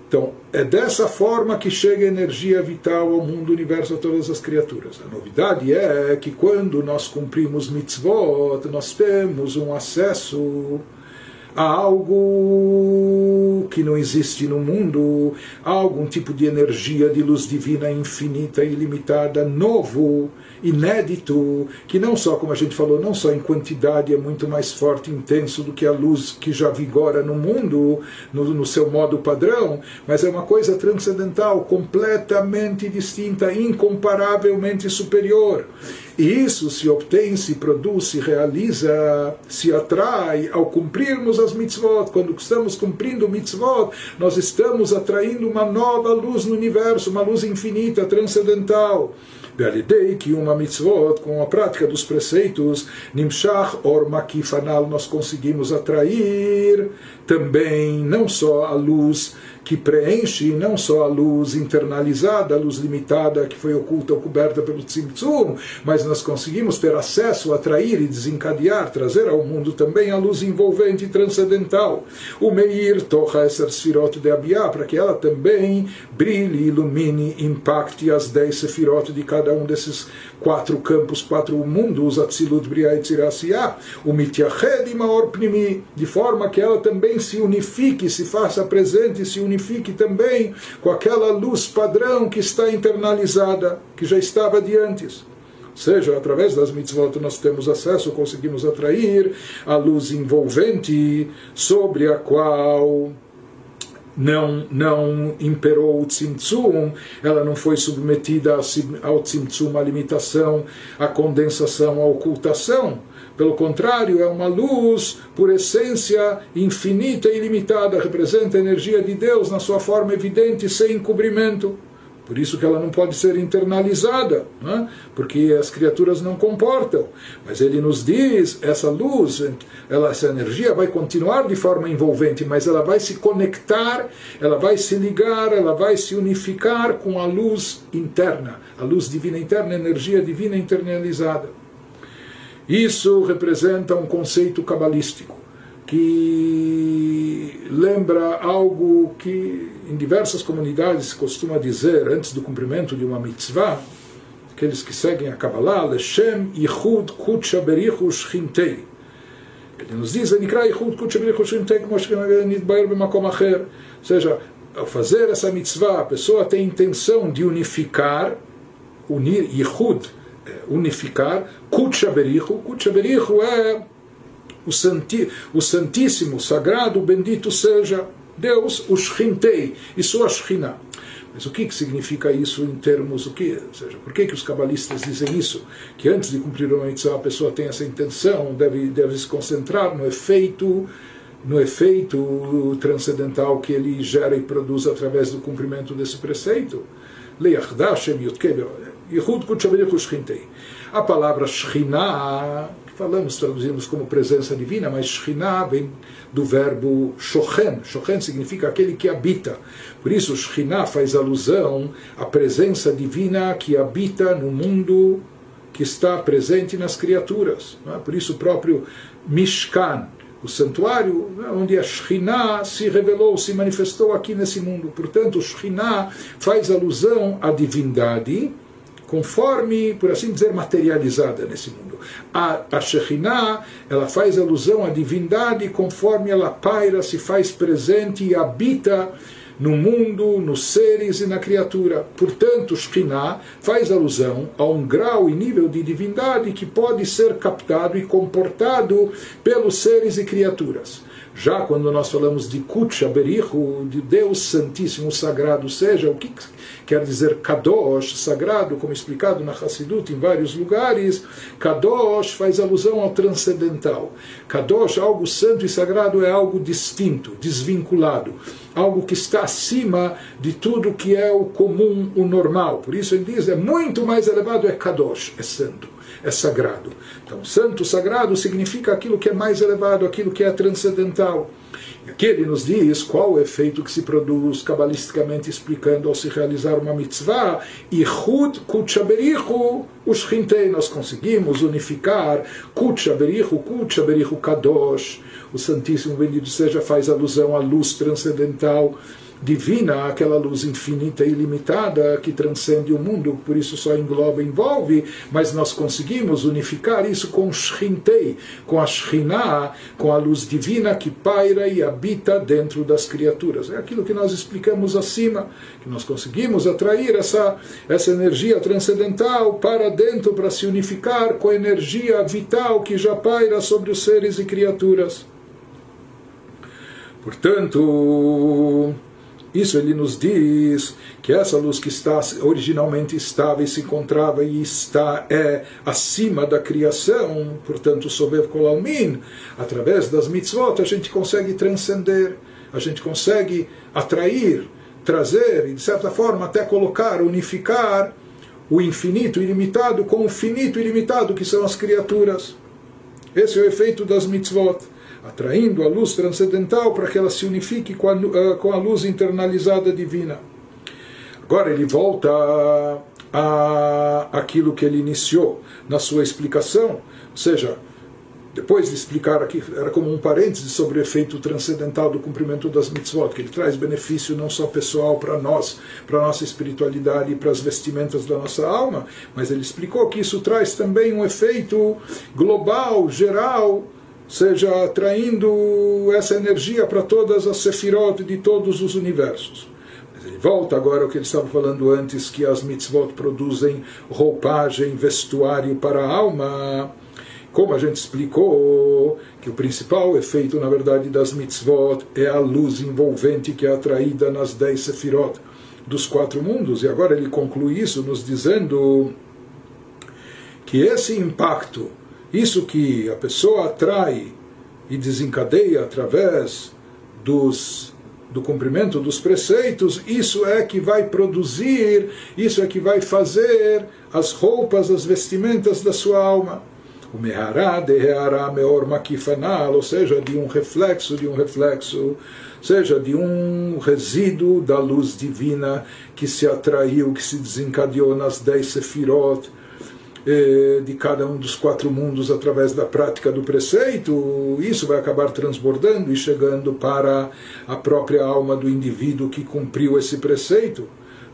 S1: Então, é dessa forma que chega a energia vital ao mundo, universo, a todas as criaturas. A novidade é que quando nós cumprimos mitzvot, nós temos um acesso há algo que não existe no mundo, algum tipo de energia de luz divina infinita, ilimitada, novo, inédito, que não só, como a gente falou, não só em quantidade é muito mais forte e intenso do que a luz que já vigora no mundo, no, no seu modo padrão, mas é uma coisa transcendental, completamente distinta, incomparavelmente superior. E isso se obtém, se produz, se realiza, se atrai ao cumprirmos as mitzvot. Quando estamos cumprindo mitzvot, nós estamos atraindo uma nova luz no universo, uma luz infinita, transcendental. Bealidei que uma mitzvot, com a prática dos preceitos, Nimshach or Makifanal, nós conseguimos atrair também não só a luz que preenche não só a luz internalizada, a luz limitada que foi oculta ou coberta pelo Tzimtzum, mas nós conseguimos ter acesso, atrair e desencadear, trazer ao mundo também a luz envolvente e transcendental. O Meir tocha essa sefirot de Abiyah, para que ela também brilhe, ilumine, impacte as dez sefirot de cada um desses quatro campos, quatro mundos, Atzilut, Briah e Tzirasiyah, o Mityached e Maor Pnimi, de forma que ela também se unifique, se faça presente, se unifique também com aquela luz padrão que está internalizada, que já estava de antes. Ou seja, através das mitzvot nós temos acesso, conseguimos atrair a luz envolvente sobre a qual não, não imperou o tzimtzum, ela não foi submetida ao tzimtzum, à limitação, à condensação, à ocultação. Pelo contrário, é uma luz, por essência, infinita e ilimitada, representa a energia de Deus na sua forma evidente, sem encobrimento. Por isso que ela não pode ser internalizada, né? porque as criaturas não comportam. Mas ele nos diz, essa luz, ela, essa energia vai continuar de forma envolvente, mas ela vai se conectar, ela vai se ligar, ela vai se unificar com a luz interna, a luz divina interna, a energia divina internalizada. Isso representa um conceito cabalístico que lembra algo que em diversas comunidades se costuma dizer antes do cumprimento de uma mitzvah, aqueles que seguem a Kabbalah, Leshem Yichud Kutsha Berichu Shchintei. Ele nos diz, Yichud Kutsha Berichu Shchintei, como Nidbaer Bemakom Acher. Ou seja, ao fazer essa mitzvah, a pessoa tem intenção de unificar, unir Yichud, unificar, Kutsha Berichu. Kutsha Berichu é o, santi, o Santíssimo, Sagrado, Bendito seja Deus, o Shchintei, e sua Shchina. Mas o que, que significa isso em termos, o que, ou seja, por que, que os cabalistas dizem isso? Que antes de cumprir uma mitzvah a pessoa tem essa intenção, deve, deve se concentrar no efeito no efeito transcendental que ele gera e produz através do cumprimento desse preceito. A palavra Shekhinah falamos, traduzimos como presença divina, mas Shekhinah vem do verbo Shochen. Shochen significa aquele que habita. Por isso, Shekhinah faz alusão à presença divina que habita no mundo que está presente nas criaturas. É? Por isso, o próprio Mishkan, o santuário é? onde a Shekhinah se revelou, se manifestou aqui nesse mundo. Portanto, Shekhinah faz alusão à divindade conforme, por assim dizer, materializada nesse mundo. A, a Shekhinah, ela faz alusão à divindade conforme ela paira, se faz presente e habita no mundo, nos seres e na criatura. Portanto, Shekhinah faz alusão a um grau e nível de divindade que pode ser captado e comportado pelos seres e criaturas. Já quando nós falamos de Kutcha Berichu, de Deus Santíssimo Sagrado, seja o que quer dizer Kadosh, sagrado, como explicado na Hassidut em vários lugares, Kadosh faz alusão ao transcendental. Kadosh, algo santo e sagrado, é algo distinto, desvinculado, algo que está acima de tudo que é o comum, o normal. Por isso ele diz, é muito mais elevado, é Kadosh, é santo é sagrado. Então, santo, sagrado significa aquilo que é mais elevado, aquilo que é transcendental. Aqui ele nos diz qual o efeito que se produz, cabalisticamente explicando, ao se realizar uma mitzvah. Kutchaberichu ushchintei. Nós conseguimos unificar kutchaberichu, kutchaberichu kadosh. O Santíssimo Bendito seja faz alusão à luz transcendental divina, aquela luz infinita e ilimitada que transcende o mundo, por isso só engloba e envolve, mas nós conseguimos unificar isso com Shrintei, com a Shrinah, com a luz divina que paira e habita dentro das criaturas. É aquilo que nós explicamos acima, que nós conseguimos atrair essa, essa energia transcendental para dentro, para se unificar com a energia vital que já paira sobre os seres e criaturas. Portanto, isso ele nos diz que essa luz que está originalmente estava e se encontrava e está é acima da criação, portanto, Sobev Kolalmin, através das mitzvot a gente consegue transcender, a gente consegue atrair, trazer e de certa forma até colocar, unificar o infinito ilimitado com o finito ilimitado que são as criaturas. Esse é o efeito das mitzvot atraindo a luz transcendental para que ela se unifique com a, uh, com a luz internalizada divina. Agora ele volta a aquilo que ele iniciou na sua explicação, ou seja, depois de explicar aqui, era como um parêntese sobre o efeito transcendental do cumprimento das mitzvot, que ele traz benefício não só pessoal para nós, para a nossa espiritualidade e para as vestimentas da nossa alma, mas ele explicou que isso traz também um efeito global, geral, seja atraindo essa energia para todas as sefirot de todos os universos. Mas ele volta agora ao que ele estava falando antes, que as mitzvot produzem roupagem, vestuário para a alma. Como a gente explicou, que o principal efeito, na verdade, das mitzvot é a luz envolvente que é atraída nas dez sefirot dos quatro mundos. E agora ele conclui isso nos dizendo que esse impacto isso que a pessoa atrai e desencadeia através dos, do cumprimento dos preceitos, isso é que vai produzir, isso é que vai fazer as roupas, as vestimentas da sua alma. O mehará de rehará meor makifanal, ou seja, de um reflexo, de um reflexo, seja de um resíduo da luz divina que se atraiu, que se desencadeou nas dez sefirot, de cada um dos quatro mundos através da prática do preceito, isso vai acabar transbordando e chegando para a própria alma do indivíduo que cumpriu esse preceito.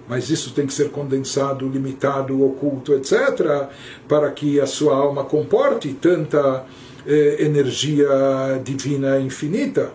S1: Mas isso tem que ser condensado, limitado, oculto, etc., para que a sua alma comporte tanta eh, energia divina infinita.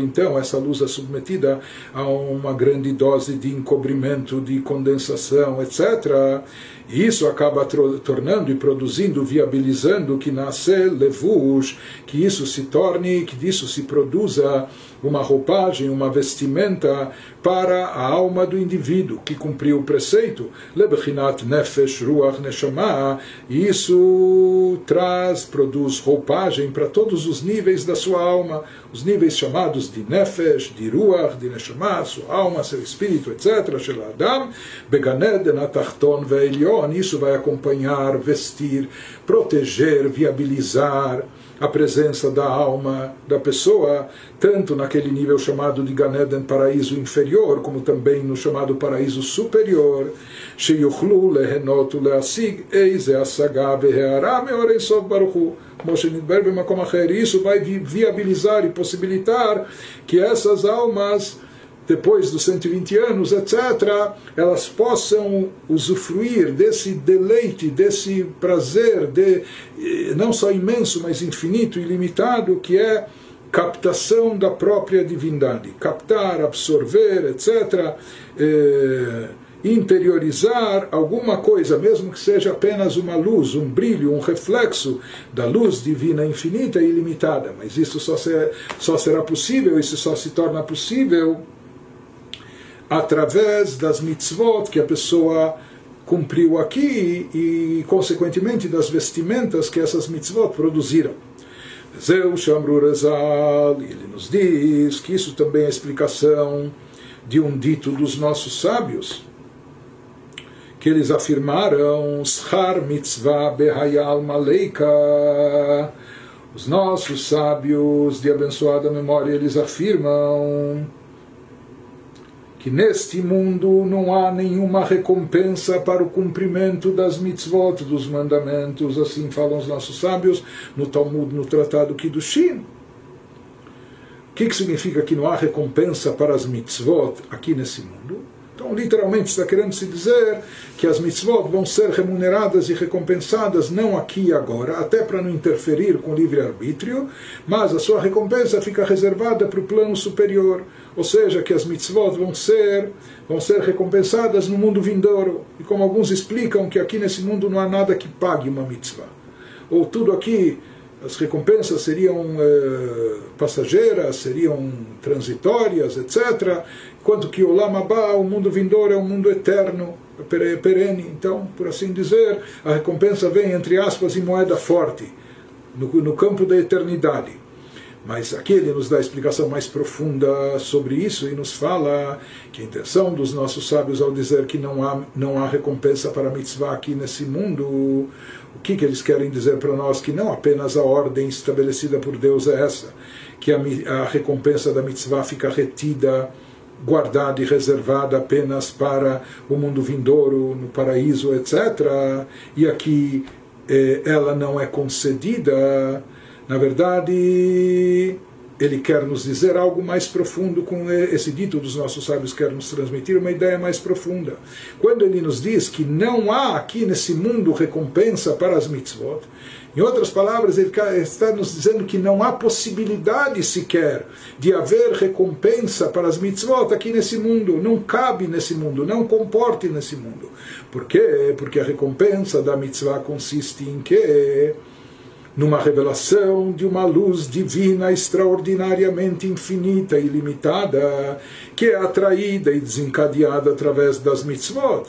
S1: Então, essa luz é submetida a uma grande dose de encobrimento, de condensação, etc e isso acaba tornando e produzindo, viabilizando que nasce levush, que isso se torne, que disso se produza uma roupagem, uma vestimenta para a alma do indivíduo que cumpriu o preceito. Lebechinat nefesh ruach neshama. E isso traz, produz roupagem para todos os níveis da sua alma, os níveis chamados de nefesh, de ruach, de neshama, sua alma, seu espírito, etc. Shel Adam, beganed natachton ve'elion isso vai acompanhar, vestir, proteger, viabilizar a presença da alma da pessoa, tanto naquele nível chamado de Ganeden, paraíso inferior, como também no chamado paraíso superior, Sheyuchlu lehenotu leasig, eis é asagá beheará meoreisov baruchu. Moshe Nidber bemakom acher. Isso vai viabilizar e possibilitar que essas almas depois dos 120 anos, etc., elas possam usufruir desse deleite, desse prazer, de, eh, não só imenso, mas infinito, ilimitado, que é captação da própria divindade, captar, absorver, etc., eh, interiorizar alguma coisa, mesmo que seja apenas uma luz, um brilho, um reflexo da luz divina infinita e ilimitada. Mas isso só, ser, só será possível, isso só se torna possível através das mitzvot que a pessoa cumpriu aqui e, consequentemente, das vestimentas que essas mitzvot produziram. Zeu Shamru ele nos diz que isso também é explicação de um dito dos nossos sábios, que eles afirmaram Schar Mitzvah Behayal Maleika. Os nossos sábios de abençoada memória, eles afirmam que neste mundo não há nenhuma recompensa para o cumprimento das mitzvot, dos mandamentos, assim falam os nossos sábios no Talmud, no Tratado Kiddushin. O que, que significa que não há recompensa para as mitzvot aqui nesse mundo? Então, literalmente, está querendo se dizer que as mitzvot vão ser remuneradas e recompensadas não aqui e agora, até para não interferir com o livre-arbítrio, mas a sua recompensa fica reservada para o plano superior, ou seja, que as mitzvot vão ser, vão ser recompensadas no mundo vindouro. E como alguns explicam que aqui nesse mundo não há nada que pague uma mitzvah. Ou tudo aqui as recompensas seriam eh, passageiras, seriam transitórias, etc. Enquanto que o Lamabá, o mundo vindouro, é um mundo eterno, perene. Então, por assim dizer, a recompensa vem, entre aspas, em moeda forte, no, no campo da eternidade. Mas aqui ele nos dá a explicação mais profunda sobre isso e nos fala que a intenção dos nossos sábios ao dizer que não há, não há recompensa para a mitzvah aqui nesse mundo, o que, que eles querem dizer para nós? Que não apenas a ordem estabelecida por Deus é essa, que a, a recompensa da mitzvah fica retida guardada e reservada apenas para o mundo vindouro, no paraíso, etc. E aqui eh, ela não é concedida na verdade, ele quer nos dizer algo mais profundo com esse dito dos nossos sábios, quer nos transmitir uma ideia mais profunda. Quando ele nos diz que não há aqui nesse mundo recompensa para as mitzvot, em outras palavras, ele está nos dizendo que não há possibilidade sequer de haver recompensa para as mitzvot aqui nesse mundo, não cabe nesse mundo, não comporte nesse mundo. Por quê? Porque a recompensa da mitzvah consiste em que numa revelação de uma luz divina extraordinariamente infinita e ilimitada, que é atraída e desencadeada através das mitzvot.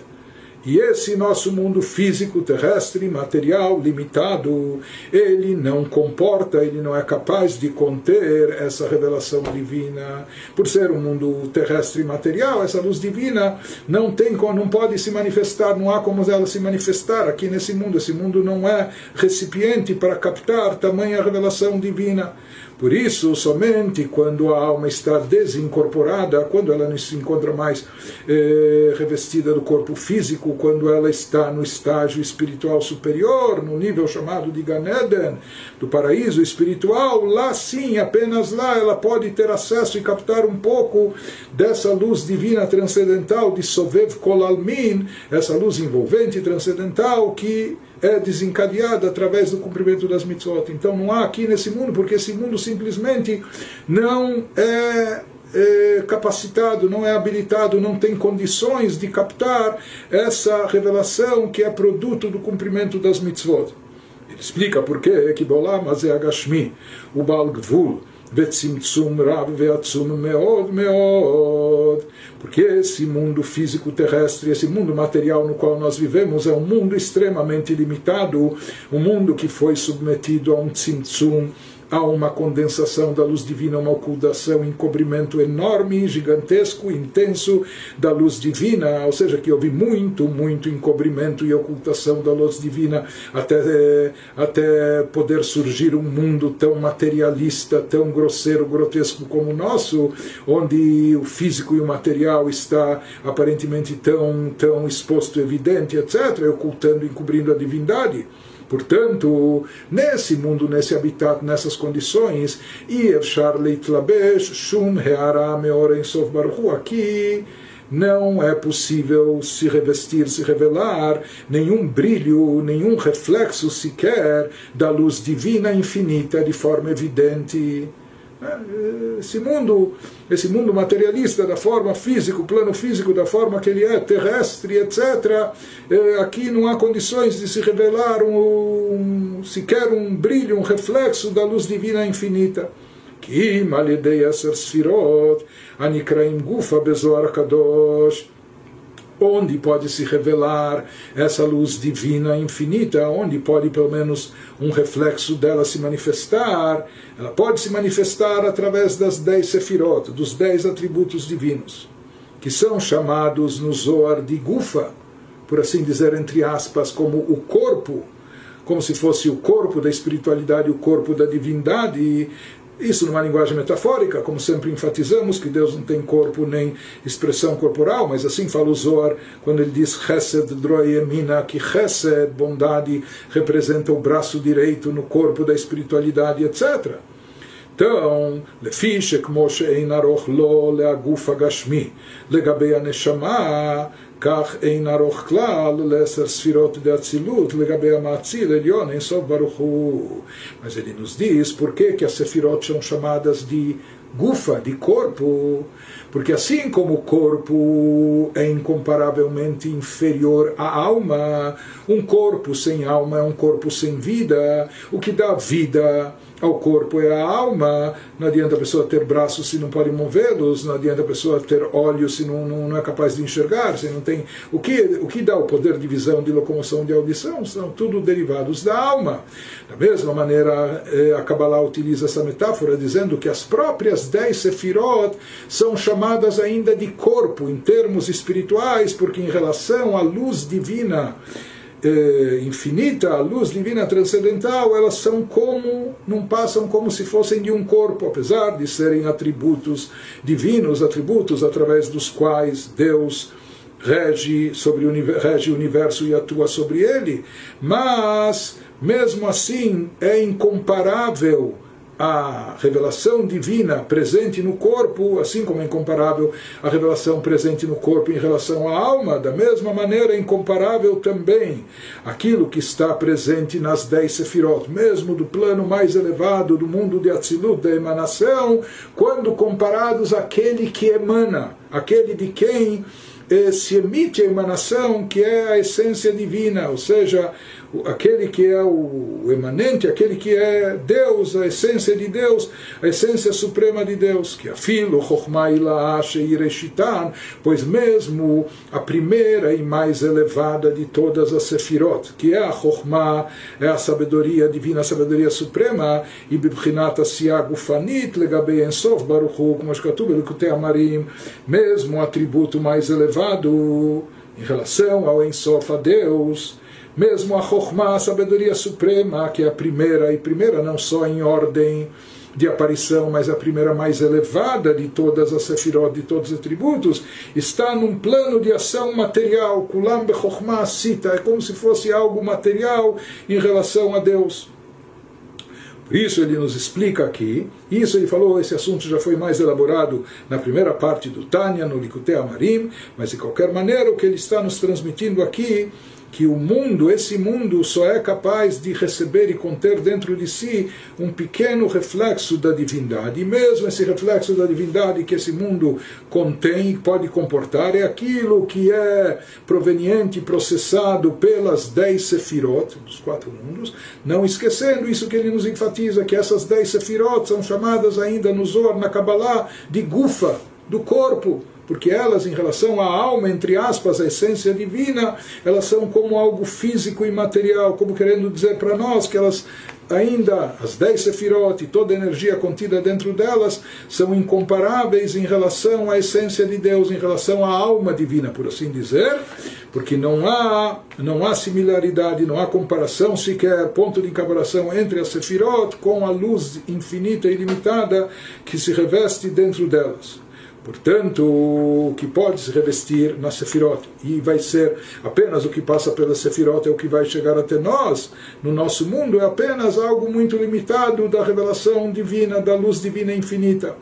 S1: E esse nosso mundo físico, terrestre, material, limitado, ele não comporta, ele não é capaz de conter essa revelação divina. Por ser um mundo terrestre e material, essa luz divina não tem, não pode se manifestar, não há como ela se manifestar aqui nesse mundo. Esse mundo não é recipiente para captar tamanha revelação divina. Por isso, somente quando a alma está desincorporada, quando ela não se encontra mais eh, revestida do corpo físico, quando ela está no estágio espiritual superior, no nível chamado de Ganeden, do paraíso espiritual, lá sim, apenas lá, ela pode ter acesso e captar um pouco dessa luz divina transcendental de Sovev Kolalmin, essa luz envolvente transcendental que é desencadeada através do cumprimento das mitzvot. Então não há aqui nesse mundo, porque esse mundo simplesmente não é, é capacitado, não é habilitado, não tem condições de captar essa revelação que é produto do cumprimento das mitzvot. Ele explica por que Bolam é Agashmi, o Baal Gvul, porque esse mundo físico terrestre, esse mundo material no qual nós vivemos, é um mundo extremamente limitado, um mundo que foi submetido a um tzimtzum há uma condensação da luz divina, uma ocultação, um encobrimento enorme, gigantesco, intenso da luz divina, ou seja, que houve muito, muito encobrimento e ocultação da luz divina até, até poder surgir um mundo tão materialista, tão grosseiro, grotesco como o nosso, onde o físico e o material está aparentemente tão, tão exposto, evidente, etc., ocultando, encobrindo a divindade. Portanto, nesse mundo, nesse habitat, nessas condições, aqui não é possível se revestir, se revelar nenhum brilho, nenhum reflexo sequer da luz divina infinita de forma evidente. Né? Esse mundo, esse mundo materialista da forma física, o plano físico da forma que ele é, terrestre, etc. É, aqui não há condições de se revelar um, sequer um brilho, um reflexo da luz divina infinita. כי אם על ידי עשר ספירות הנקראים גופה בזוהר הקדוש onde pode se revelar essa luz divina infinita, onde pode pelo menos um reflexo dela se manifestar. Ela pode se manifestar através das dez sefirot, dos dez atributos divinos, que são chamados no Zohar de Gufa, por assim dizer, entre aspas, como o corpo como se fosse o corpo da espiritualidade, o corpo da divindade, isso numa linguagem metafórica, como sempre enfatizamos, que Deus não tem corpo nem expressão corporal, mas assim fala o Zohar quando ele diz Chesed droemina, que Resed bondade, representa o braço direito no corpo da espiritualidade, etc. Então, Lefishek Moshe she'ein aroch lo le'aguf agashmi, legabei a neshama כך אין ארוך כלל לעשר ספירות דאצילות לגבי המאציל עליון, אין סוף ברוך הוא. Mas ele nos diz por que, que as sefirot são chamadas de gufa, de corpo, porque assim como o corpo é incomparavelmente inferior à alma, um corpo sem alma é um corpo sem vida, o que dá vida ao corpo é a alma. Não adianta a pessoa ter braços se não pode movê-los, não adianta a pessoa ter olhos se não, não, não, é capaz de enxergar, se não tem. O que, o que dá o poder de visão, de locomoção, de audição são tudo derivados da alma. Da mesma maneira, eh, a Kabbalah utiliza essa metáfora dizendo que as próprias dez sefirot são chamadas ainda de corpo em termos espirituais, porque em relação à luz divina eh, infinita, a luz divina transcendental, elas são como, não passam como se fossem de um corpo, apesar de serem atributos divinos, atributos através dos quais Deus rege, sobre o, rege o universo e atua sobre ele, mas, mesmo assim, é incomparável a revelação divina presente no corpo, assim como é incomparável a revelação presente no corpo em relação à alma, da mesma maneira é incomparável também aquilo que está presente nas dez sefirot, mesmo do plano mais elevado do mundo de Atzilut, da emanação, quando comparados àquele que emana, aquele de quem eh, se emite a emanação, que é a essência divina, ou seja, aquele que é o emanente, aquele que é Deus, a essência de Deus, a essência suprema de Deus, que é filo, chokhmah ireshitan, pois mesmo a primeira e mais elevada de todas as sefirot, que é a chokhmah, é a sabedoria divina, a sabedoria suprema, e bibchinat asiag ufanit legabei ensof baruchu, como escatub amarim, mesmo o atributo mais elevado em relação ao ensof a Deus, mesmo a Chokhmah, a sabedoria suprema, que é a primeira, e primeira não só em ordem de aparição, mas a primeira mais elevada de todas as sefirot, de todos os atributos, está num plano de ação material, kulam bechokhmah sita, é como se fosse algo material em relação a Deus. Por isso ele nos explica aqui, isso ele falou, esse assunto já foi mais elaborado na primeira parte do Tânia, no Likutei Amarim, mas de qualquer maneira o que ele está nos transmitindo aqui que o mundo, esse mundo, só é capaz de receber e conter dentro de si um pequeno reflexo da divindade. E mesmo esse reflexo da divindade que esse mundo contém e pode comportar é aquilo que é proveniente, processado pelas dez sefirot, dos quatro mundos, não esquecendo isso que ele nos enfatiza, que essas dez sefirot são chamadas ainda no Zohar, na Kabbalah, de gufa, do corpo porque elas, em relação à alma, entre aspas, a essência divina, elas são como algo físico e material, como querendo dizer para nós que elas ainda, as dez sefirot e toda a energia contida dentro delas, são incomparáveis em relação à essência de Deus, em relação à alma divina, por assim dizer, porque não há, não há similaridade, não há comparação sequer, ponto de comparação entre as sefirot com a luz infinita e ilimitada que se reveste dentro delas. Portanto, o que pode se revestir na Sefirot, e vai ser apenas o que passa pela Sefirot, é o que vai chegar até nós, no nosso mundo, é apenas algo muito limitado da revelação divina, da luz divina infinita.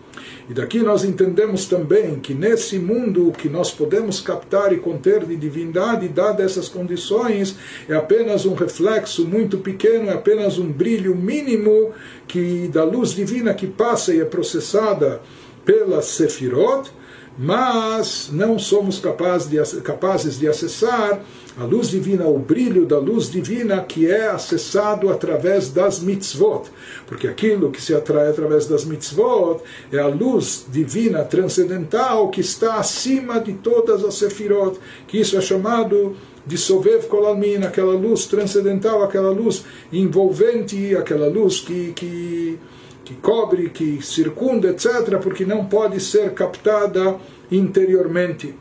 S1: E daqui nós entendemos também que nesse mundo que nós podemos captar e conter de divindade, dadas essas condições, é apenas um reflexo muito pequeno, é apenas um brilho mínimo que da luz divina que passa e é processada pela Sefirot, mas não somos capazes de, capazes de acessar a luz divina, o brilho da luz divina que é acessado através das mitzvot. Porque aquilo que se atrai através das mitzvot é a luz divina transcendental que está acima de todas as sefirot, que isso é chamado de Sovev Kolalmin, aquela luz transcendental, aquela luz envolvente, aquela luz que, que que cobre, que circunda, etc., porque não pode ser captada interiormente.